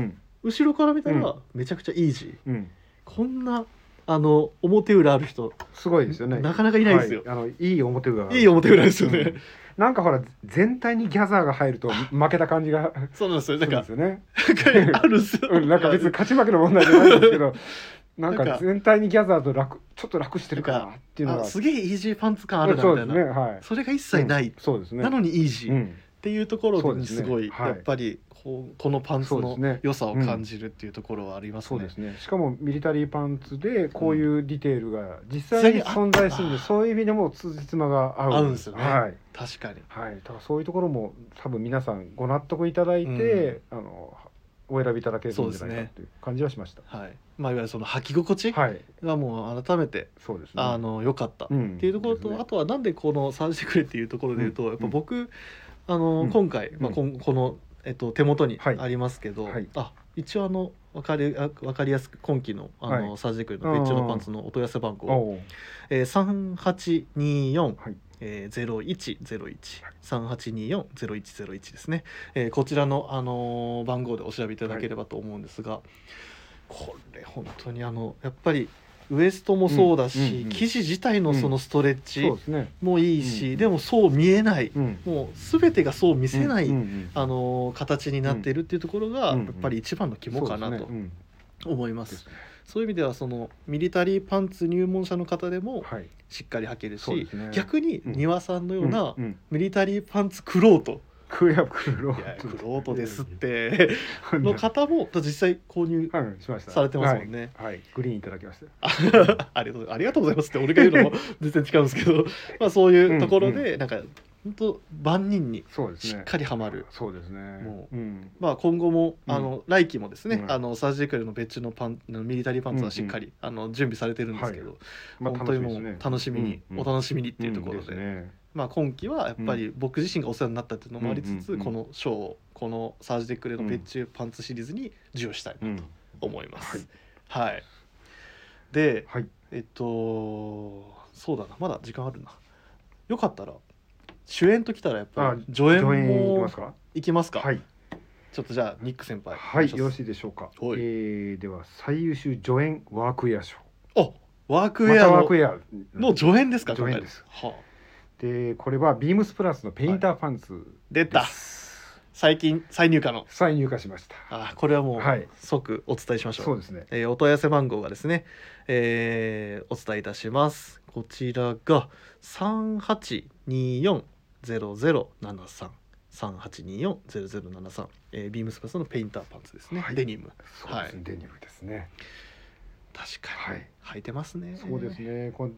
Speaker 1: 後ろから見た
Speaker 2: う
Speaker 1: らめちゃくちゃイージー、こんなあの表裏ある人
Speaker 2: すごいですよね。
Speaker 1: なかなかいないですよ、
Speaker 2: はい、あのいい表裏が。
Speaker 1: い、い表裏ですよね、
Speaker 2: うん。なんかほら全体にギャザーが入ると負けた感じが
Speaker 1: そうなんですよ。
Speaker 2: す
Speaker 1: なんか
Speaker 2: すよね。
Speaker 1: なんかあるんですよ、
Speaker 2: うん、なんか別に勝ち負けの問題じゃないんですけど、なん
Speaker 1: か
Speaker 2: か全体にギャザーと楽ちょっと楽してるかなっていうのが。
Speaker 1: あすげえイージーパンツ感あるなみたいな。
Speaker 2: はい。
Speaker 1: それが一切ない、
Speaker 2: うん。そうですね。
Speaker 1: なのにイージー。っ
Speaker 2: うん、
Speaker 1: ていうところにすごい
Speaker 2: はい。
Speaker 1: やっぱりこうこのパンツの良さを感じるっていうところはありますね。
Speaker 2: そうですね。しかもミリタリーパンツでこういうディテールが実際に存在するんで、そういう意味でもつじつまが合う。
Speaker 1: 合うんですよね。
Speaker 2: はい。
Speaker 1: 確かに。
Speaker 2: はい。だからそういうところも多分皆さんご納得いただいて、あのお選びいただけるんじゃないかっていう感じはしました。
Speaker 1: はい。まあいわゆるその履き心地
Speaker 2: はい。
Speaker 1: がもう改めて
Speaker 2: そうですね。
Speaker 1: あの良かったっ
Speaker 2: うん。
Speaker 1: ていうところと、
Speaker 2: ですね。
Speaker 1: あとはなんでこの「サージしてくれ」っていうところで言うと、
Speaker 2: うん。
Speaker 1: やっぱ僕あの、
Speaker 2: うん。
Speaker 1: 今回、まあ、こんこの、えっと、手元に
Speaker 2: はい。
Speaker 1: ありますけど、
Speaker 2: はい。
Speaker 1: あ一応あの分かりあ分かりやすく今期のあの、
Speaker 2: はい。
Speaker 1: サージしてくれの別注のパンツのお問い合わせ番号、えー、3824
Speaker 2: はい。
Speaker 1: えー、0101、3824-0101ですね、えーこちらの、あのー番号でお調べいただければと思うんですが、これ本当にあのやっぱりウエストもそうだし、生地自体のそのストレッチ。もいいし、
Speaker 2: うん。
Speaker 1: でもそう見えない、
Speaker 2: うん。
Speaker 1: もう全てがそう見せない、あのー形になっているっていうところが、
Speaker 2: うん。
Speaker 1: やっぱり一番の肝かなと思いま。
Speaker 2: す。
Speaker 1: そういう意味ではそのミリタリーパンツ入門者の方でも
Speaker 2: はい。
Speaker 1: しっかり履けるし、逆に
Speaker 2: うん
Speaker 1: 庭さんのようなミリタリーパンツクロート、
Speaker 2: クヤクロ
Speaker 1: いやクロートですって。の方も実際購入されてますもんね。
Speaker 2: はい、はい。グリーンいただきました
Speaker 1: あありがとうございますって俺が言うのも全然違うんですけど。まあそういうところでなんか本当万人にしっかりはまる。
Speaker 2: そうですね。
Speaker 1: も
Speaker 2: うん。
Speaker 1: まあ、今後も、
Speaker 2: うん。
Speaker 1: あの来期もですね、
Speaker 2: うん。
Speaker 1: あのサージデクルの別注のパンミリタリーパンツはしっかり、あの準備されてるんですけど、
Speaker 2: まあ
Speaker 1: 本当にもう
Speaker 2: 楽しみ
Speaker 1: に、
Speaker 2: うんうん。
Speaker 1: お楽しみにっていうところで,、
Speaker 2: んすね
Speaker 1: まあ、今期はやっぱり僕自身がお世話になったっていうのもありつつ、この賞をこのサージデクレの別注パンツシリーズに授与したい
Speaker 2: うん。
Speaker 1: なと思います。
Speaker 2: はい。
Speaker 1: はい、で
Speaker 2: はい。
Speaker 1: えっとそうだな。まだ時間あるな。よかったら主演ときたらやっぱ
Speaker 2: あ
Speaker 1: り助演も
Speaker 2: ますか？
Speaker 1: いきますか、
Speaker 2: はい。
Speaker 1: ちょっとじゃあニック先輩
Speaker 2: はいよろ
Speaker 1: し
Speaker 2: しいでしょうか。
Speaker 1: はい。
Speaker 2: えーでは最優秀助演ワークウェア賞。
Speaker 1: ますおワークウェアの
Speaker 2: ワークウェア
Speaker 1: の助演ですか？
Speaker 2: 助演です。
Speaker 1: はあ
Speaker 2: でこれはビームスプラスのペインターパンツ
Speaker 1: 出た。
Speaker 2: です
Speaker 1: 最近再入荷の。
Speaker 2: 再入荷しました。
Speaker 1: あこれはもう
Speaker 2: はい。
Speaker 1: 即お伝えしましょう、
Speaker 2: そうですね。
Speaker 1: えーお問い合わせ番号がですね、えーお伝えいたします。こちらが38240073 3824-0073、えー、ビームスプラスのペインターパンツですね、
Speaker 2: はい。
Speaker 1: デニム。
Speaker 2: そうです
Speaker 1: はい。
Speaker 2: ねデニムですね。
Speaker 1: 確かに、
Speaker 2: はい。
Speaker 1: 履いてますね。
Speaker 2: そうですね。こう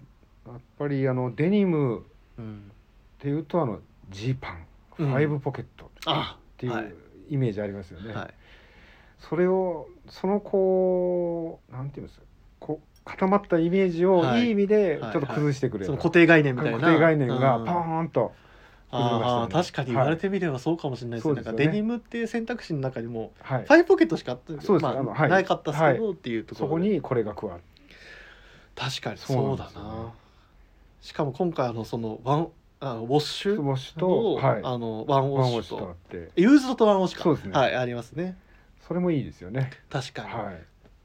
Speaker 2: やっぱりあのデニムっ
Speaker 1: うん、
Speaker 2: ていうとあのジーパンフ
Speaker 1: うん。
Speaker 2: ァイブポケットっ
Speaker 1: あ
Speaker 2: てい
Speaker 1: はい。う
Speaker 2: イメージありますよね、
Speaker 1: はい。
Speaker 2: それをそのこうなんていうんです？かこう固まったイメージを
Speaker 1: はい。
Speaker 2: いい意味でちょ
Speaker 1: はい
Speaker 2: っと崩してくれる、
Speaker 1: その固定概念みたいな。
Speaker 2: 固定概念が
Speaker 1: うん。
Speaker 2: パーンと崩れましたね。
Speaker 1: あー確かに言われてみればそうかもしれないですね,、デニムっていう選択肢の中にも
Speaker 2: はい。
Speaker 1: ファイブポケットしかあった
Speaker 2: そうです。
Speaker 1: まあ
Speaker 2: はい。
Speaker 1: なかったですけど、っていうところで。
Speaker 2: そこにこれが加わる。
Speaker 1: 確かに
Speaker 2: そう
Speaker 1: だ
Speaker 2: な
Speaker 1: しかも今回あのそのワンあのウォッシュ？
Speaker 2: ウォッシュと、
Speaker 1: と、
Speaker 2: はい、
Speaker 1: あのワンウォ
Speaker 2: ッシュ
Speaker 1: と。
Speaker 2: とあって。
Speaker 1: ユーズドとワンウォッシュか。
Speaker 2: そうですね。
Speaker 1: はいありますね。
Speaker 2: それもいいですよね。
Speaker 1: 確かに、
Speaker 2: はい。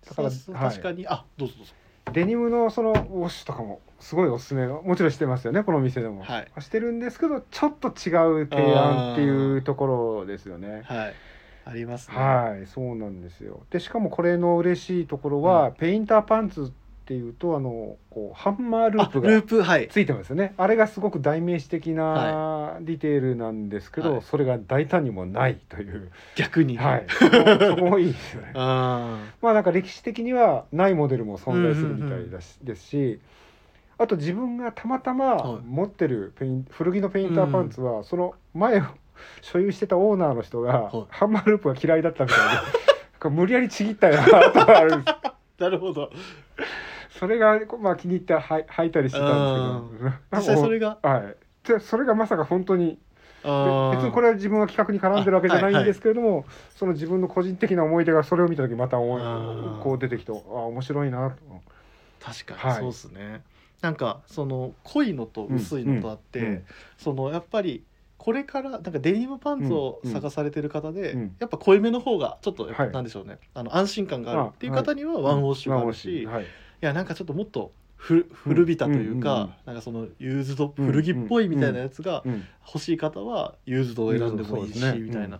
Speaker 2: だから
Speaker 1: そうそう
Speaker 2: はい。
Speaker 1: 確かに、あどうぞどうぞ。
Speaker 2: デニムのそのウォッシュとかもすごいおすすめもちろんしてますよねこの店でも、
Speaker 1: はい。
Speaker 2: してるんですけどちょっと違う提案っていうところですよね。
Speaker 1: はい。ありますね。
Speaker 2: はいそうなんですよ。でしかもこれの嬉しいところは、
Speaker 1: うん。
Speaker 2: ペインターパンツっていうとあのこうハンマーループが
Speaker 1: ープはい。
Speaker 2: ついてますよね。あれがすごく代名詞的なディテールなんですけど、
Speaker 1: はい。
Speaker 2: それが大胆にもないという、
Speaker 1: 逆に。
Speaker 2: はい、そこそこもいいですよね。
Speaker 1: あ
Speaker 2: まあなんか歴史的にはないモデルも存在するみたいだし、ですしあと自分がたまたま
Speaker 1: はい。
Speaker 2: 持ってるペイン古着のペインターパンツは、その前を所有してたオーナーの人が、
Speaker 1: はい。
Speaker 2: ハンマーループが嫌いだったみたいで なんか無理やりちぎったような跡があるんです。
Speaker 1: あ なるほど
Speaker 2: それがまあ気に入ってはい履いたりしてたんですけど。
Speaker 1: 実際それが？
Speaker 2: はい。でそれがまさか本当に別にこれは自分は企画に絡んでるわけじゃないんですけれども、その自分の個人的な思い出がそれを見た時またこう出てきてあ面白いなと。
Speaker 1: 確か
Speaker 2: はい。
Speaker 1: にそうですね、なんかその濃いのと薄いのとあって、
Speaker 2: うんうん。
Speaker 1: そのやっぱりこれからなんかデニムパンツを探されてる方で、
Speaker 2: うんうん。
Speaker 1: やっぱ濃いめの方がちょっと
Speaker 2: はい。
Speaker 1: なんでしょうね、あの安心感があるっていう方にはワンウォッシュがあるし、い、
Speaker 2: はい、
Speaker 1: やなんかちょっともっとふ古びたというか、なんかそのユーズド古着っぽいみたいなやつが
Speaker 2: うん
Speaker 1: 欲しい方はユーズドを選んでもいいし、みたいな、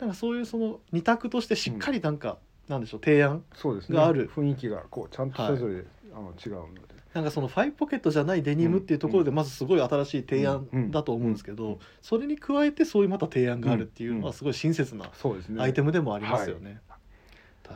Speaker 1: なんかそういうその二択としてしっかりなんか、なんでしょう提案
Speaker 2: そうですね。
Speaker 1: がある。
Speaker 2: 雰囲気がこうちゃんとそれぞれ、あの違うので
Speaker 1: なんかそのファイブポケットじゃないデニムっていうところでまずすごい新しい提案だと思うんですけどそれに加えてそういうまた提案があるっていうのはすごい親切なアイテムでもありますよね。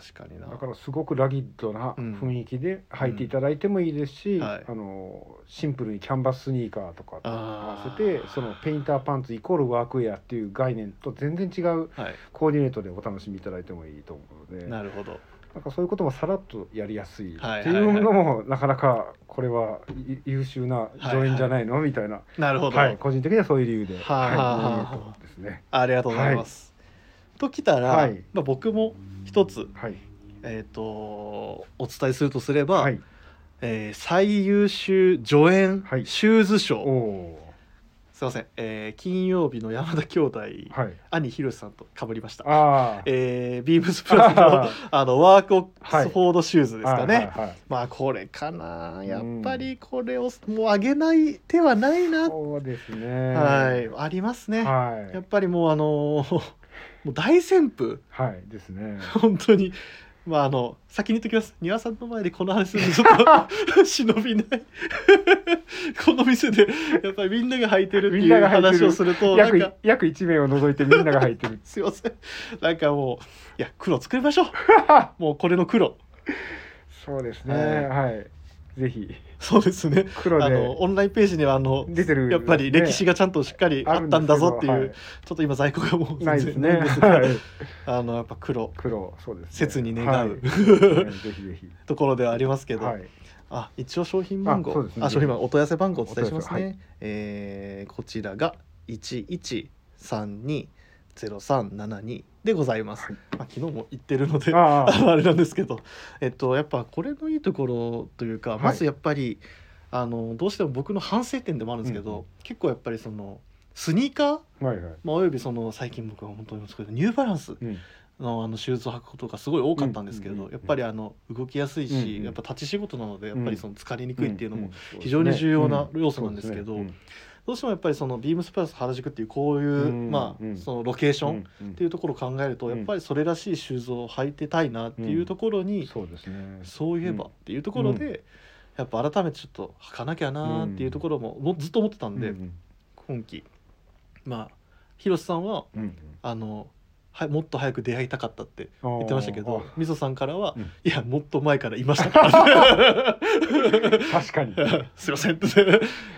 Speaker 1: 確かにな。
Speaker 2: だからすごくラギッドな
Speaker 1: うん。
Speaker 2: 雰囲気で履いていただいてもいいですし、
Speaker 1: はい。
Speaker 2: あのシンプルにキャンバススニーカーとかと合わせ
Speaker 1: あ
Speaker 2: て
Speaker 1: ー
Speaker 2: そのペインターパンツイコールワークウェアっていう概念と全然違う
Speaker 1: はい、
Speaker 2: コーディネートでお楽しみいただいてもいいと思うので
Speaker 1: なるほど。
Speaker 2: なんかそういうこともさらっとやりやすいって
Speaker 1: はい
Speaker 2: い。うのもなかなかこれはい優秀な助演じゃないの？みたいな、
Speaker 1: なるほど。
Speaker 2: はい、個人的にはそういう理由で、
Speaker 1: はあは
Speaker 2: いノミネートですね。
Speaker 1: ありがとうございます。ときたら、
Speaker 2: はい。
Speaker 1: まあ、僕も一つ、
Speaker 2: はい、
Speaker 1: えー、とお伝えするとすれば、
Speaker 2: はい、
Speaker 1: えー最優秀助演
Speaker 2: はい。
Speaker 1: シューズ賞、すいません、えー金曜日の山田兄弟、
Speaker 2: ー、はい、
Speaker 1: 兄ひろしさんと被りました。
Speaker 2: ああ、
Speaker 1: えー、ビームスプラスの
Speaker 2: あ
Speaker 1: あのワークオックスフォードシューズですかね。まあこれかな。やっぱりこれをもう上げない手はないな、
Speaker 2: そうですね。
Speaker 1: はい。ありますね、
Speaker 2: はい、
Speaker 1: やっぱりもうあのーもう大旋風。
Speaker 2: はいですね。
Speaker 1: 本当に。まああの先に言っときます。庭さんの前でこの話するのちょっと 忍びない。この店でやっぱりみんなが履いてるっていう
Speaker 2: みんなが履いてる。
Speaker 1: 話をするとなん
Speaker 2: 約
Speaker 1: か
Speaker 2: 約一名を除いてみんなが入ってる。
Speaker 1: すいません。なんかもういや黒作りましょう。もうこれの黒。
Speaker 2: そうですね。
Speaker 1: は
Speaker 2: はい。ぜひ。
Speaker 1: そうですね。
Speaker 2: 黒
Speaker 1: あの
Speaker 2: で
Speaker 1: オンラインページにはあの
Speaker 2: 出てる、
Speaker 1: やっぱり歴史
Speaker 2: が
Speaker 1: がちゃんとしっかりあったんだぞっていう、ちょっと今在庫がもう
Speaker 2: ないですね。
Speaker 1: ないんですが
Speaker 2: はい。
Speaker 1: あのやっぱ黒。
Speaker 2: 黒そうです、ね。
Speaker 1: 切に願う
Speaker 2: はい。は いぜひぜひ。
Speaker 1: ところではありますけど、
Speaker 2: はい。
Speaker 1: あ一応商品番号。
Speaker 2: あそうですね。
Speaker 1: 商品番号お問い合わせ番号お伝えしますね、
Speaker 2: お問い合わ
Speaker 1: えーこちらが11320372でございます、
Speaker 2: はい。
Speaker 1: まあ、昨日も言ってるので あれなんですけど。えっとやっぱこれのいいところというか、
Speaker 2: い。
Speaker 1: まずやっぱりあのどうしても僕の反省点でもあるんですけど、
Speaker 2: うんうん
Speaker 1: 結構やっぱりそのスニーカー、
Speaker 2: はいはい。
Speaker 1: まあ、およびその最近僕は本当に作るニューバランス
Speaker 2: うん。
Speaker 1: のあのシューズを履くことがすごい多かったんですけど、やっぱりあの動きやすいし、やっぱ立ち仕事なのでやっぱりその疲れにくいっていうのも非常に重要な要素なんですけど
Speaker 2: うん
Speaker 1: どうしてもやっぱりそのビームスプラス原宿っていうこういう、
Speaker 2: うん
Speaker 1: まあ
Speaker 2: うん。
Speaker 1: そのロケーションっ
Speaker 2: うん。
Speaker 1: ていうところを考えると、
Speaker 2: うん。
Speaker 1: やっぱりそれらしいシューズを履いてたいなっていうところに、
Speaker 2: そうですね。
Speaker 1: そういえばっていうところで、やっぱ改めてちょっと履かなきゃなっていうところも,、もうずっと思ってたんで、
Speaker 2: うん
Speaker 1: 今季まあ広瀬さんはあのはもっと早く出会いたかったって
Speaker 2: 言
Speaker 1: 言ってましたけどみぞさんからは、
Speaker 2: うん。
Speaker 1: いやもっと前からいました。から
Speaker 2: 確かに。
Speaker 1: すいませんってっ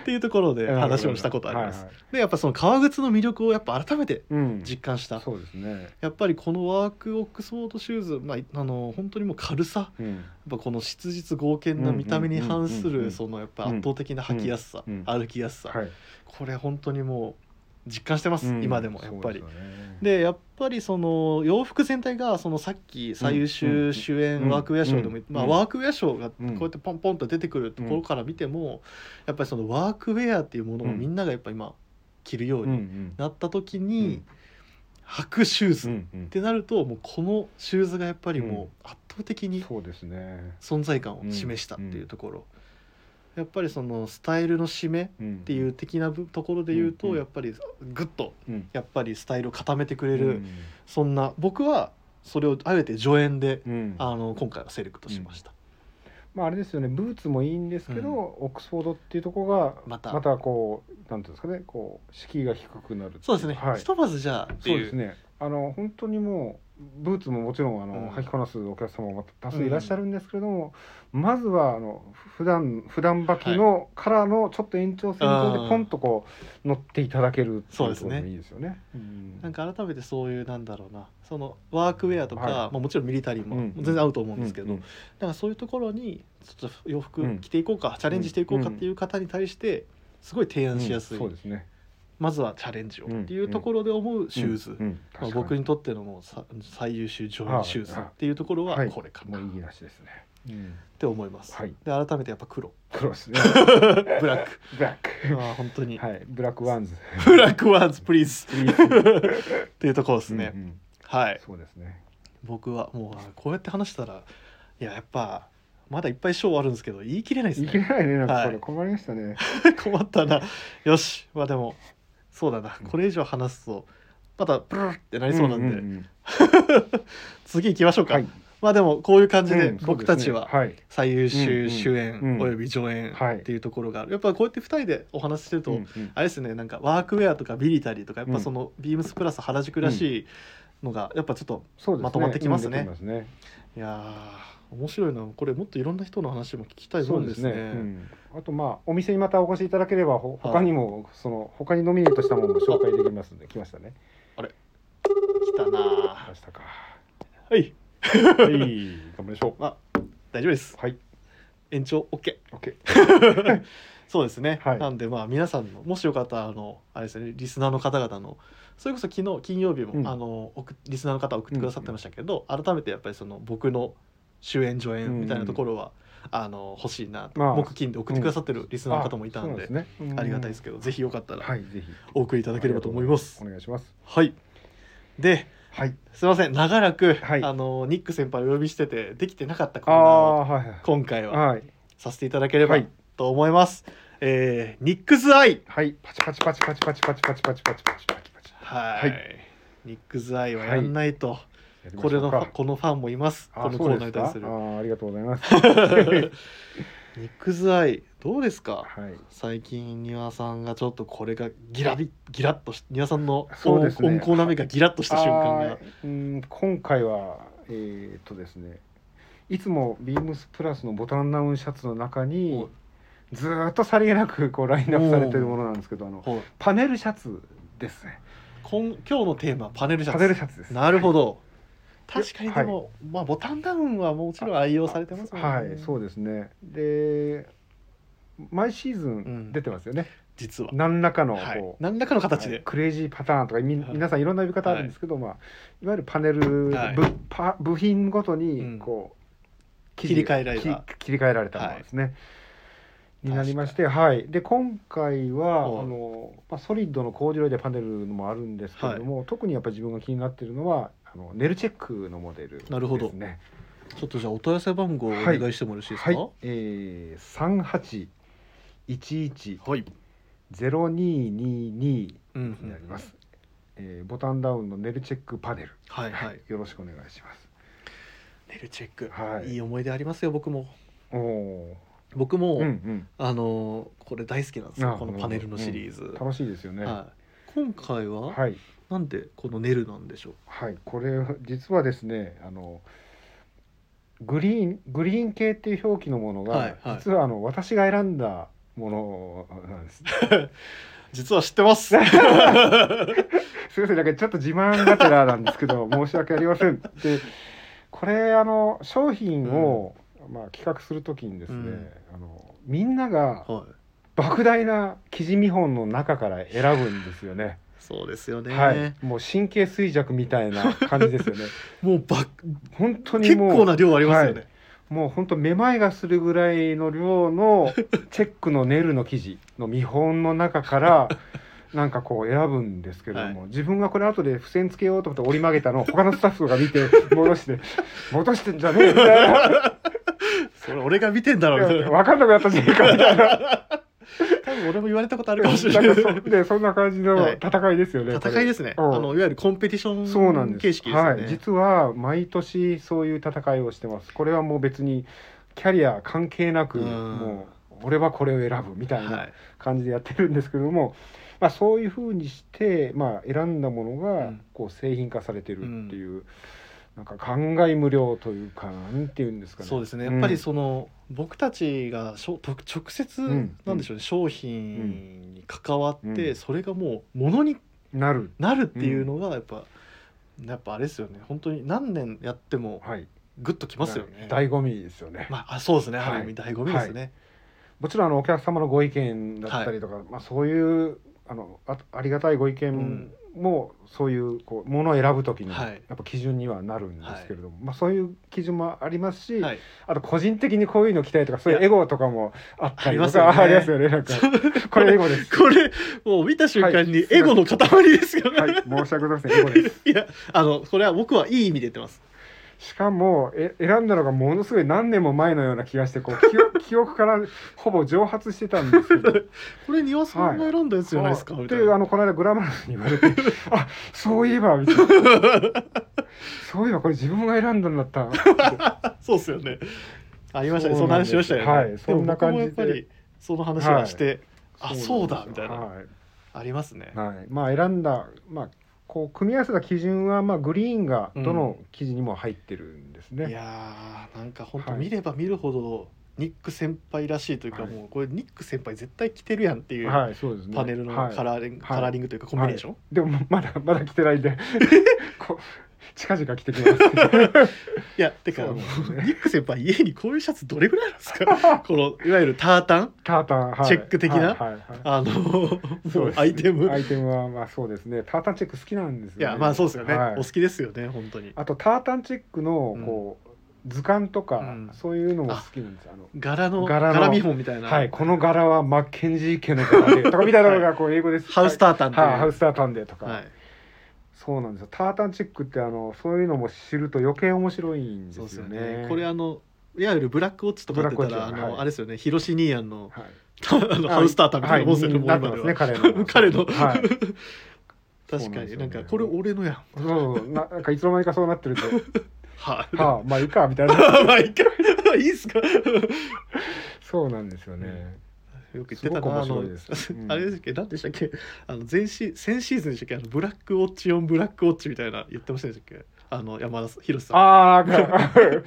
Speaker 1: ていうところで話をしたことあります。
Speaker 2: はいはい。
Speaker 1: でやっぱその革靴の魅力をやっぱ改めて
Speaker 2: うん。
Speaker 1: 実感した、
Speaker 2: そうですね。
Speaker 1: やっぱりこのワークオックスフォードシューズ、まあ、あの本当にもう軽さ
Speaker 2: うん。
Speaker 1: やっぱこの質実剛健な見た目に反す
Speaker 2: うんうんうんうん
Speaker 1: るそのやっぱ圧倒的な履きやすさ、
Speaker 2: うん。
Speaker 1: 歩きやすさ、
Speaker 2: はい。
Speaker 1: これ本当にもう実感してます、
Speaker 2: うん
Speaker 1: 今でもやっぱり。
Speaker 2: でね。
Speaker 1: でやっぱりその洋服全体がそのさっき最優
Speaker 2: うん
Speaker 1: 秀主演
Speaker 2: うん。
Speaker 1: ワークウェア賞でも、
Speaker 2: うん
Speaker 1: まあ、
Speaker 2: うん
Speaker 1: ワークウェア賞がこ
Speaker 2: う
Speaker 1: やってポンポンと出てくるところから見ても、やっぱりそのワークウェアっていうものをみんながやっぱ今着るように
Speaker 2: ん
Speaker 1: なった時
Speaker 2: う
Speaker 1: に
Speaker 2: ん。
Speaker 1: 履くシューズってなるともうこのシューズがやっぱりもう圧倒的に存在感を示したっていうところ、やっぱりそのスタイルの締め
Speaker 2: っ
Speaker 1: っていう的な部ところで言うと、
Speaker 2: うん
Speaker 1: やっぱりグッと
Speaker 2: うん。
Speaker 1: やっぱりスタイルを固めてくれる、
Speaker 2: うん
Speaker 1: そんな僕はそれをあえて助演で、
Speaker 2: うん。
Speaker 1: あの今回はセレクトしました、
Speaker 2: まああれですよね。ブーツもいいんですけど、
Speaker 1: うん。
Speaker 2: オックスフォードっていうところが
Speaker 1: また。
Speaker 2: またこうなんていうんですかね。こう敷居が低くなる
Speaker 1: そうですね、
Speaker 2: はい。
Speaker 1: ひとまずじゃあっていう。
Speaker 2: そうですね。あの本当にもうブーツももちろんあの、
Speaker 1: うん。
Speaker 2: 履きこなすお客様も多数いらっしゃるんですけれども、まずはあの普段普段履きのからのちょっと延長線上で
Speaker 1: うん
Speaker 2: ポンとこう乗っていただけるってい
Speaker 1: そう
Speaker 2: ところがいいですよね。うん。
Speaker 1: なんか改めてそういうなんだろうな。そのワークウェアとか、
Speaker 2: はい。
Speaker 1: まあ、もちろんミリタリーも
Speaker 2: うん。
Speaker 1: 全然合うと思うんですけど、
Speaker 2: うん
Speaker 1: だからそういうところにちょっと洋服
Speaker 2: うん
Speaker 1: 着ていこうか、チャレンジしていこうかっていう方に対してすごい提案しやすい、
Speaker 2: うん。そうですね。
Speaker 1: まずはチャレンジを
Speaker 2: うん
Speaker 1: っていうところで思うシューズ、まあ、僕にとってのもうさ最優秀上位シューズ
Speaker 2: はい
Speaker 1: っていうところは
Speaker 2: はい。
Speaker 1: これかな。っ
Speaker 2: もういいらしいですね。うん
Speaker 1: て思います、
Speaker 2: はい。
Speaker 1: で改めてやっぱ黒。
Speaker 2: 黒ですね。
Speaker 1: ブラック。
Speaker 2: ブラック。
Speaker 1: ああ本当に、
Speaker 2: はい、 Black ones。Black ones please
Speaker 1: っていうところですね、
Speaker 2: うんうん。
Speaker 1: はい。
Speaker 2: そうですね。
Speaker 1: 僕はもうあこうやって話したらいややっぱまだいっぱい賞あるんですけど言い切れないです
Speaker 2: いけ
Speaker 1: ね
Speaker 2: ないね、なんか
Speaker 1: はい。
Speaker 2: 困りましたね。
Speaker 1: 困ったな。よし。まあでもそうだ。なこれ以上話すとまたブルルってなりそうなんで、
Speaker 2: んんん
Speaker 1: 次行きましょうか、
Speaker 2: はい。
Speaker 1: まあでもこういう感じで
Speaker 2: うん
Speaker 1: 僕たちは最優秀
Speaker 2: ん
Speaker 1: 主演
Speaker 2: うん。
Speaker 1: および助演
Speaker 2: はい。
Speaker 1: っていうところがある。やっぱこうやって2人でお話ししてると、あれですねなんかワークウェアとかビリタリーとかやっぱそのビームスプラス原宿らしいのがやっぱちょっとまとまってきますね。
Speaker 2: すね。
Speaker 1: いやー面白いな。これもっといろんな人の話も聞きたいもんですね。
Speaker 2: うん。あとまあお店にまたお越しいただければほ他にもその他にノミネートしたものも紹介できますので来ましたね。
Speaker 1: 来たな。
Speaker 2: 来ましたか。
Speaker 1: はい。
Speaker 2: はい、頑張りましょう。
Speaker 1: あ大丈夫です。
Speaker 2: はい。
Speaker 1: 延長 OK
Speaker 2: オッケー。
Speaker 1: そうですね、
Speaker 2: はい。
Speaker 1: なんでまあ皆さんのもしよかったらあのあれですねリスナーの方々のそれこそ昨日金曜日も、
Speaker 2: うん。
Speaker 1: あのリスナーの方送ってくださってましたけど、改めてやっぱりその僕の主演助演みたいなところは、あの欲しいなと、
Speaker 2: まあ
Speaker 1: 木金で送ってくださってるリスナーの方もいたんで,、
Speaker 2: ね。
Speaker 1: ありがたいですけどぜひよかったら
Speaker 2: はい、ぜひ。
Speaker 1: お送りいただければと思います。
Speaker 2: お願いします。
Speaker 1: はいで
Speaker 2: はい。
Speaker 1: すいません長らく、
Speaker 2: はい
Speaker 1: あのニック先輩をお呼びしててできてなかったコ
Speaker 2: あ
Speaker 1: ーナーを
Speaker 2: はいはい。
Speaker 1: 今回は
Speaker 2: はい。
Speaker 1: させていただければ
Speaker 2: はい
Speaker 1: と思います。えーニックスアイ
Speaker 2: はい。パチパチパチパチパチパチパチパチパチパチパチパチ。
Speaker 1: はい、
Speaker 2: はい
Speaker 1: ニックスアイはやんないと、
Speaker 2: やりま
Speaker 1: これのこのファンもいます。
Speaker 2: あ
Speaker 1: このコーナーに対する。
Speaker 2: ありがとうございます。
Speaker 1: ニックスアイどうですか？
Speaker 2: はい。
Speaker 1: 最近庭さんがちょっとこれがギラビギラッとし庭さんの温厚な目がギラッとした瞬間が。
Speaker 2: うん今回はえーっとですねいつもビームスプラスのボタンダウンシャツの中にずーっとさりげなくこうラインナップされてるものなんですけどあのパネルシャツですね。
Speaker 1: こん今日のテーマはパネルシャツ。
Speaker 2: パネルシャツです。
Speaker 1: なるほど。
Speaker 2: い
Speaker 1: 確かにでも、まあボタンダウンはもちろん愛用されてますもんね。
Speaker 2: はいそうですね。で毎シーズ
Speaker 1: うん。
Speaker 2: ン出てますよね、
Speaker 1: 実は。
Speaker 2: 何らかのこう、
Speaker 1: はい、何らかの形で、
Speaker 2: はい。クレイジーパターンとかみ
Speaker 1: はい。
Speaker 2: 皆さんいろんな呼び方あるんですけど、い、まあ、いわゆるパネル、
Speaker 1: はい。
Speaker 2: ぶパ部品ごと
Speaker 1: うん。
Speaker 2: にこう、
Speaker 1: 切り替えられた。
Speaker 2: き切り替えられたものですね。になりまして、はい、で今回はあ
Speaker 1: はい。
Speaker 2: の、まあ、ソリッドのコーデュロイでパネルのもあるんですけれども、特にやっぱり自分が気になっているのはあのネルチェックのモデルですね。
Speaker 1: なるほど。ちょっとじゃあお問い合わせ番号をお願いしてもよろしいですか？
Speaker 2: はい、えー、三八一一
Speaker 1: はい、
Speaker 2: ゼロ二二二
Speaker 1: うんうん
Speaker 2: になります、えーボタンダウンのネルチェックパネル。
Speaker 1: はいはい。
Speaker 2: よろしくお願いします。
Speaker 1: ネルチェック、
Speaker 2: はい。
Speaker 1: いい思い出ありますよ僕も。
Speaker 2: おお
Speaker 1: 僕も、
Speaker 2: ーうんうん。
Speaker 1: あのーこれ大好きなんですよ
Speaker 2: あ
Speaker 1: このパネルのシリーズ、
Speaker 2: 楽しいですよね。は
Speaker 1: はい、今回は、
Speaker 2: い
Speaker 1: なんでこのネルなんでしょう？
Speaker 2: はいこれ実はですねあのグリーングリーン系っていう表記のものが、
Speaker 1: はいはい。
Speaker 2: 実はあの私が選んだものなんです。
Speaker 1: 実は知ってます。
Speaker 2: すいませんだけどちょっと自慢がてらなんですけど 申し訳ありませんでこれあの商品を、まあ、企画するときにですね、
Speaker 1: うん。
Speaker 2: あのみんなが
Speaker 1: は
Speaker 2: 莫大な生地見本の中から選ぶんですよね。
Speaker 1: そうですよね、
Speaker 2: はい、もう神経衰弱みたいな感じですよね。
Speaker 1: もうば
Speaker 2: 本当に
Speaker 1: 結
Speaker 2: もう
Speaker 1: 構な量ありますよね、
Speaker 2: もう本当めまいがするぐらいの量の チェックのネルの生地の見本の中からなんかこう選ぶんですけれども、自分がこれ後で付箋つけようと思って折り曲げたのを他のスタッフが見て 戻して「戻してんじゃねえ」みたいな。
Speaker 1: それ俺が見てんだろうみたいな。
Speaker 2: 分かんなくなったじゃねえかみたいな
Speaker 1: 多分俺も言われたことあるかもしれ
Speaker 2: な
Speaker 1: ない。
Speaker 2: そ でそんな感じの
Speaker 1: はい。
Speaker 2: 戦いですよね、これ
Speaker 1: 戦いですね、
Speaker 2: うん
Speaker 1: あのいわゆるコンペティション
Speaker 2: そうなんです。
Speaker 1: 形式ですよね、
Speaker 2: はい、実は毎年そういう戦いをしてます。これはもう別にキャリア関係なく
Speaker 1: うん。
Speaker 2: もう俺はこれを選ぶみたい
Speaker 1: は
Speaker 2: ない。感じでやってるんですけども、まあ、そういうふうにして、まあ、選んだもの
Speaker 1: う
Speaker 2: が
Speaker 1: ん。
Speaker 2: こう製品化されてるっていう、なんか感慨無量というかなんていうんですかね。
Speaker 1: そうですね。やっぱりその、僕たちがしょと直接、
Speaker 2: ん。
Speaker 1: なんでしょうね。商品に関わって、
Speaker 2: うん。
Speaker 1: それがもうものに
Speaker 2: うんなる。
Speaker 1: なるっていうのがやっぱ、やっぱあれですよね。本当に何年やっても
Speaker 2: はい。
Speaker 1: グッときますよね、
Speaker 2: 醍醐味ですよね、
Speaker 1: まああそうですね、
Speaker 2: はい。
Speaker 1: ある意味醍醐味ですね、
Speaker 2: もちろんあのお客様のご意見だったりとか、まあ、そういうあのあありがたいご意見も、そういうこうものを選ぶ時に
Speaker 1: はい。
Speaker 2: やっぱ基準にはなるんですけれども、まあ、そういう基準もありますし、
Speaker 1: はい。
Speaker 2: あと個人的にこういうの着たいとかそういうエゴとかもあったりとかありますよね。なんか。これエゴです。
Speaker 1: これもう見た瞬間に
Speaker 2: はい
Speaker 1: エゴの塊ですよね、
Speaker 2: はい、申し訳ございません。エゴです。
Speaker 1: いやあのこれは僕はいい意味で言ってます
Speaker 2: しかもえ選んだのがものすごい何年も前のような気がしてこう 記憶記憶からほぼ蒸発してたんですけど。
Speaker 1: これ庭さんが選んだやつじゃないですか、
Speaker 2: そう
Speaker 1: みたいな。
Speaker 2: ってい。うあのこの間グラマラスに言われて あそういえばみたいな。そういえばこれ自分が選んだんだった。
Speaker 1: そうっすよね。ありましたね。そ
Speaker 2: ん
Speaker 1: 話しましたよね。
Speaker 2: はい。そんな感じで
Speaker 1: やっぱりその話はして、あ
Speaker 2: なんです
Speaker 1: そうだみたいな、
Speaker 2: はい。
Speaker 1: ありますね、
Speaker 2: はい、まあ選んだまあこう組み合わせた基準はまあグリーンがどの記事にも入ってるんですね。
Speaker 1: いやーなんか本当
Speaker 2: はい。
Speaker 1: 見れば見るほどニック先輩らしいというか、
Speaker 2: はい。
Speaker 1: もうこれニック先輩絶対着てるやんっていう、
Speaker 2: はい、そうですね。
Speaker 1: パネルの
Speaker 2: はい。
Speaker 1: カラーリング、
Speaker 2: はい
Speaker 1: カラーリングというかコンビネーション、
Speaker 2: でもまだまだ来てないんで。こう近々来てきます。
Speaker 1: いやてか
Speaker 2: ね
Speaker 1: うニック先輩家にこういうシャツどれぐらいあるんですか？このいわゆるタータン？
Speaker 2: タータン、はい。
Speaker 1: チェック的な？
Speaker 2: はいはいはい。
Speaker 1: あの
Speaker 2: ね。
Speaker 1: アイテム？
Speaker 2: アイテムはまあそうですね。タータンチェック好きなんですよ、ね。
Speaker 1: いやまあそうですよね、
Speaker 2: はい。
Speaker 1: お好きですよね本当に。
Speaker 2: あとタータンチェックのこう、図鑑とか、
Speaker 1: うん。
Speaker 2: そういうのも好きなんです。あの
Speaker 1: 柄の
Speaker 2: 柄
Speaker 1: 見本みたいな、
Speaker 2: はい、この柄はマッケンジー家の柄でとかみたいなのがこう英語です。
Speaker 1: ハウスタータンっていう
Speaker 2: はい、ハウスタータンでとか、
Speaker 1: はい
Speaker 2: そうなんですよ。タータンチェックってあのそういうのも知ると余計面白いん
Speaker 1: ですすよ
Speaker 2: でよね。
Speaker 1: ねこれあのいわゆるブラックウォッチとかって言ったらあの、
Speaker 2: はい。
Speaker 1: あれですよね。ヒロシニーアンの
Speaker 2: はい、
Speaker 1: あのハウスタータンみたい。なもんですよね、
Speaker 2: はい、
Speaker 1: で。は
Speaker 2: ね彼の。
Speaker 1: 彼の。
Speaker 2: はい、
Speaker 1: 確か
Speaker 2: そうなんですよね。
Speaker 1: になんかこれ俺のやん。
Speaker 2: そうななんかいつの間にかそうなってるんで、
Speaker 1: はい、
Speaker 2: はあまあいいかみたいな。
Speaker 1: まあいいか。いいっすか。
Speaker 2: そうなんですよね。
Speaker 1: よく言ってたなあの
Speaker 2: うん
Speaker 1: あれでしたっけ？何でしたっけ？あの前シ先シーズンでしたっけ？あのブラックウォッチオンブラックウォッチみたいな言ってませんでしたっけ？あの山田博さん。
Speaker 2: あ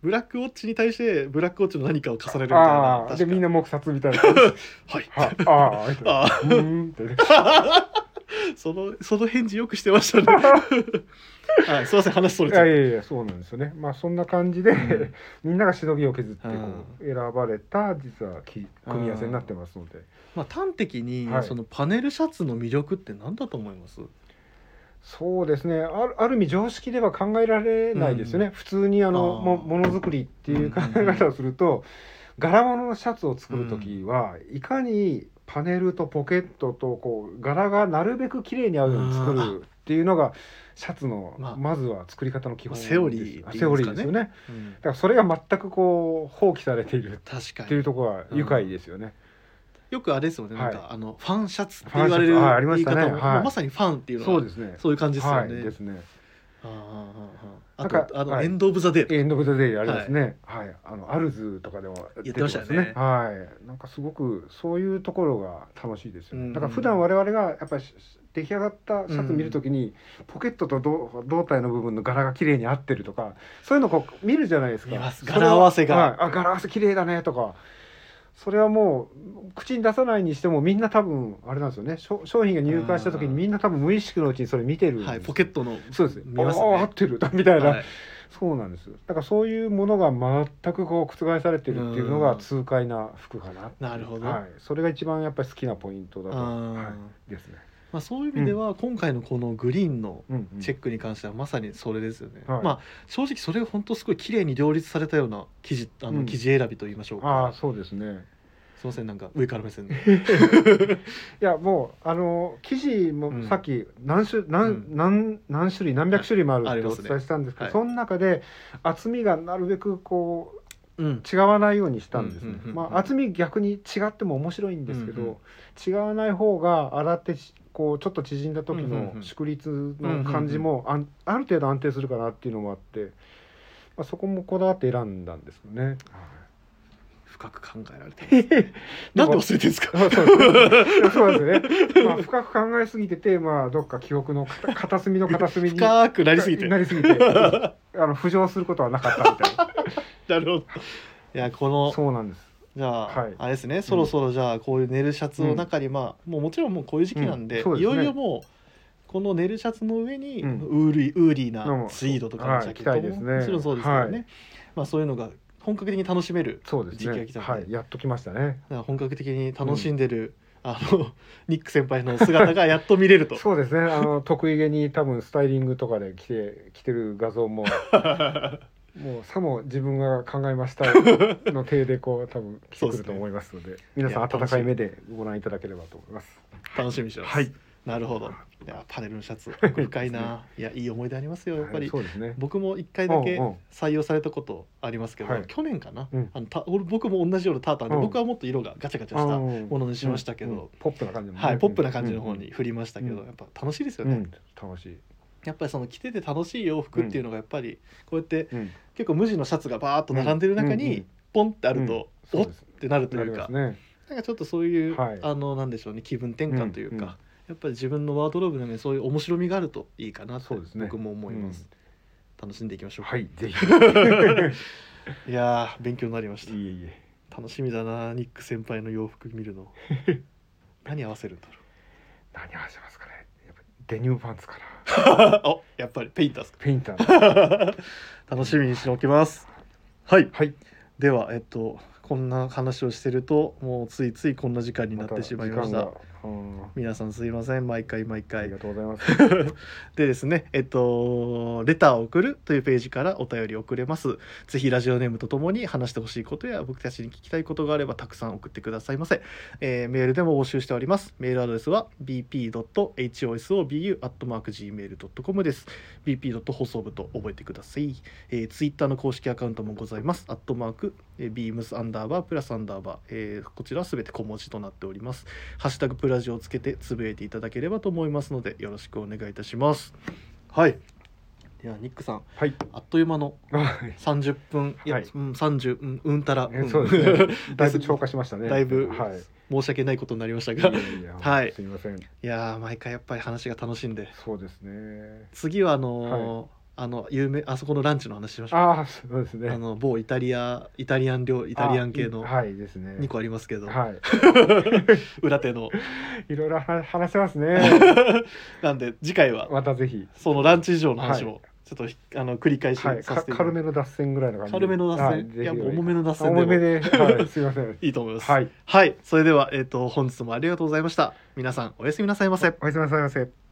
Speaker 1: ブラックウォッチに対してブラックウォッチの何かを重ねるみたいな
Speaker 2: でみんな黙殺みたいな。
Speaker 1: はい。
Speaker 2: はああ
Speaker 1: そのその返事よくしてましたね。はいすいません話それ
Speaker 2: いやいやいやそうなんですよね。まあそんな感じで、
Speaker 1: ん。
Speaker 2: みんながしのぎを削ってこう
Speaker 1: う
Speaker 2: 選ばれた実はき組み合わせになってますので。
Speaker 1: まあ端的に
Speaker 2: はい。
Speaker 1: そのパネルシャツの魅力って何だと思います？
Speaker 2: そうですね。あるある意味常識では考えられないですよね、普通にあのもものづくりっていう考え方をすると、柄物のシャツを作る時は、いかにパネルとポケットとこう柄がなるべく綺麗に合うように作
Speaker 1: うん
Speaker 2: るっていうのがシャツの
Speaker 1: まあ
Speaker 2: まずは作り方の基本です、
Speaker 1: セオリーね。
Speaker 2: セオリーですよね。
Speaker 1: うん。
Speaker 2: だからそれが全くこう放棄されているっていう
Speaker 1: に
Speaker 2: ところは愉快ですよね、
Speaker 1: よくあれですよね。なん
Speaker 2: はい
Speaker 1: かあのファンシャツって言われる言い方もまさにファンっていうのは
Speaker 2: そうですね。
Speaker 1: そういう感じですよ
Speaker 2: はい
Speaker 1: ね
Speaker 2: ですね
Speaker 1: あとあの
Speaker 2: はい。 end of the day end of the day ありますね。はい、あのアルズとかでも
Speaker 1: 言ってましたよね。
Speaker 2: はい、なんかすごくそういうところが楽しいですよね。
Speaker 1: うん。
Speaker 2: だから普段我々がやっぱりし出来上がったシャツ見るときに、ポケットと胴胴体の部分の柄が綺麗に合ってるとか、そういうのこう見るじゃないですか。
Speaker 1: 柄合わせが。
Speaker 2: はい、あ柄合わせ綺麗だねとか。それはもう口に出さないにしてもみんな多分あれなんですよね。商商品が入荷した時にみんな多分無意識のうちにそれ見てる
Speaker 1: はいポケットの。
Speaker 2: そうです。
Speaker 1: 見ます
Speaker 2: ああ合
Speaker 1: ね
Speaker 2: ってる。みたいな、
Speaker 1: はい。
Speaker 2: そうなんですだからそういうものが全くこう覆されてるっていうのが
Speaker 1: うん
Speaker 2: 痛快な服かな
Speaker 1: なるほど。
Speaker 2: はい、それが一番やっぱり好きなポイントだと、はい、ですね
Speaker 1: まあ、そういう意味では今回のこのグリーンの
Speaker 2: うんうん。
Speaker 1: チェックに関してはまさにそれですよね、
Speaker 2: はい。
Speaker 1: まあ正直それが本当すごい綺麗に両立されたような記事あの
Speaker 2: うん。
Speaker 1: 記事選びと言いましょうか、
Speaker 2: ああそうですね。
Speaker 1: すいませんなんか上から目線で。
Speaker 2: いやもうあの記事
Speaker 1: うん。
Speaker 2: もさっき何種何,、
Speaker 1: うん。
Speaker 2: 何何種類何百種類もあるってお伝えしたんですけど、
Speaker 1: はい。
Speaker 2: その中で厚みがなるべくこう
Speaker 1: うん。
Speaker 2: 違わないようにしたんですね。
Speaker 1: うんうんうんうん。
Speaker 2: まあ厚み逆に違っても面白いんですけど、
Speaker 1: うんうん
Speaker 2: 違わない方が洗ってしこうちょっと縮んだ時の縮率の感じもあんある程度安定するかなっていうのもあって、まあそこもこだわって選んだんですよね。
Speaker 1: 深く考えられて なんで忘れてるんですか？
Speaker 2: あそうですね。まあ深く考えすぎてて、まあどっか記憶の片片隅の片隅に
Speaker 1: 深くなりすぎて
Speaker 2: なりすぎて、あの浮上することはなかったみたいな。
Speaker 1: なるほどいやこの
Speaker 2: そうなんです。
Speaker 1: じゃあ、
Speaker 2: はい。
Speaker 1: あれですねそろそろじゃあこういう寝るシャツの中に、まあもうもちろんもうこういう時期なんで,、い
Speaker 2: うん。ですね。
Speaker 1: よいよもうこの寝るシャツの上に、
Speaker 2: うん。
Speaker 1: ウーリーウーリー
Speaker 2: の
Speaker 1: な
Speaker 2: も
Speaker 1: ツイードとかのジャケットも、
Speaker 2: はい。着たいですね。
Speaker 1: もちろんそうですけどね、
Speaker 2: はい。
Speaker 1: まあそういうのが本格的に楽しめる
Speaker 2: そうですね。
Speaker 1: 時期が来た。んで、
Speaker 2: はい、やっときましたね。
Speaker 1: 本格的に楽しんでる、あのニック先輩の姿がやっと見れると。
Speaker 2: そうですね。あの得意げに多分スタイリングとかで着て着てる画像も もうさも自分が考えましたの体でこう多分来てくると思いますので、皆さん温かい目でご覧いただければと思います。
Speaker 1: 楽しみにしてます、
Speaker 2: はい。
Speaker 1: なるほど。いやパネルのシャツ奥深いな。い。やいい思い出ありますよやっぱり、
Speaker 2: はいそうですね。
Speaker 1: 僕も一回だけ
Speaker 2: うんうん。
Speaker 1: 採用されたことありますけど、
Speaker 2: はい。
Speaker 1: 去年かな、
Speaker 2: うん。
Speaker 1: あのた俺僕も同じようなタータンで、
Speaker 2: うん。
Speaker 1: 僕はもっと色がガチャガチャした
Speaker 2: も
Speaker 1: ものにしましたけど、
Speaker 2: ポップな感じもね、
Speaker 1: はい、ポップな感じの方に振りましたけど、
Speaker 2: うん。
Speaker 1: やっぱ楽しいですよね、
Speaker 2: うん、楽しい。
Speaker 1: やっぱりその着てて楽しい洋服っていうのがやっぱりこうやって
Speaker 2: うん、
Speaker 1: 結構無地のシャツがバーッと並んでる中に
Speaker 2: ん
Speaker 1: ポンってあると、おってなると
Speaker 2: ないり
Speaker 1: うか。なんかちょっとそういう、
Speaker 2: はい。
Speaker 1: あのなんでしょうね気分転換というか、やっぱり自分のワードローブの中にそういう面白みがあるといいかなって
Speaker 2: そうですね。
Speaker 1: 僕も思います、楽しんでいきましょう、
Speaker 2: はい、ぜひ。
Speaker 1: いやー勉強になりました。
Speaker 2: いえいえ。
Speaker 1: 楽しみだなニック先輩の洋服見るの。何合わせるんだろ
Speaker 2: 何話しますかね。デニムパンツかな。
Speaker 1: う おやっぱりペインターですか？
Speaker 2: ペインター。
Speaker 1: 楽しみにしておきますはい
Speaker 2: はい。
Speaker 1: ではえっとこんな話をしてるともうついついこんな時間になってしまいました皆さんすいません毎回毎
Speaker 2: あ
Speaker 1: 回
Speaker 2: りがとうございます。
Speaker 1: でですねえっとレターを送るというページからお便り送れます。ぜひラジオネームとともに話してほしいことや僕たちに聞きたいことがあればたくさん送ってくださいませ、えーメールでも募集しております。メールアドレスは bp.hosobu.gmail.com です。bp. 放送部と覚えてください、えー、ツイッターの公式アカウントもございます。アットマークえー beams アンダーバープラスアンダーバー、えーこちらはすべて小文字となっております。ハッシュタグプラジオをつけてつぶやいていただければと思いますのでよろしくお願いいたしますはいではニックさん
Speaker 2: はい。
Speaker 1: あっという間の
Speaker 2: はい
Speaker 1: 30分いや、
Speaker 2: はい
Speaker 1: うん、30うんうんたら、ん
Speaker 2: えそうですね。だいぶ超過しましたね。
Speaker 1: だいぶ
Speaker 2: はい。
Speaker 1: 申し訳ないことになりました
Speaker 2: い
Speaker 1: が
Speaker 2: やいや
Speaker 1: はい
Speaker 2: すみません。
Speaker 1: いやー毎回やっぱり話が楽しいんで
Speaker 2: そうですね。
Speaker 1: 次はあのーあの有名あそこのランチの話しましょう
Speaker 2: ああ、そうですね。
Speaker 1: あの某イタリアイタリアン料イタリアン系の
Speaker 2: あはいですね。
Speaker 1: 2個ありますけど、
Speaker 2: は
Speaker 1: 裏手の
Speaker 2: い。いろいろは話せますね。
Speaker 1: なんで次回は
Speaker 2: またぜひ。
Speaker 1: そのランチ事情の話
Speaker 2: は
Speaker 1: をちょっとひあの繰り返し
Speaker 2: はい。
Speaker 1: させていただ
Speaker 2: 軽めの脱線ぐらいの感じで。
Speaker 1: 軽めの脱線？
Speaker 2: はい
Speaker 1: やもう重めの脱
Speaker 2: あ
Speaker 1: 線
Speaker 2: 重めで。はい。すみません。
Speaker 1: いいと思います
Speaker 2: はい。
Speaker 1: はい、それでは、えっと本日もありがとうございました皆さんおやすみなさいませ
Speaker 2: おやすみなさいませ。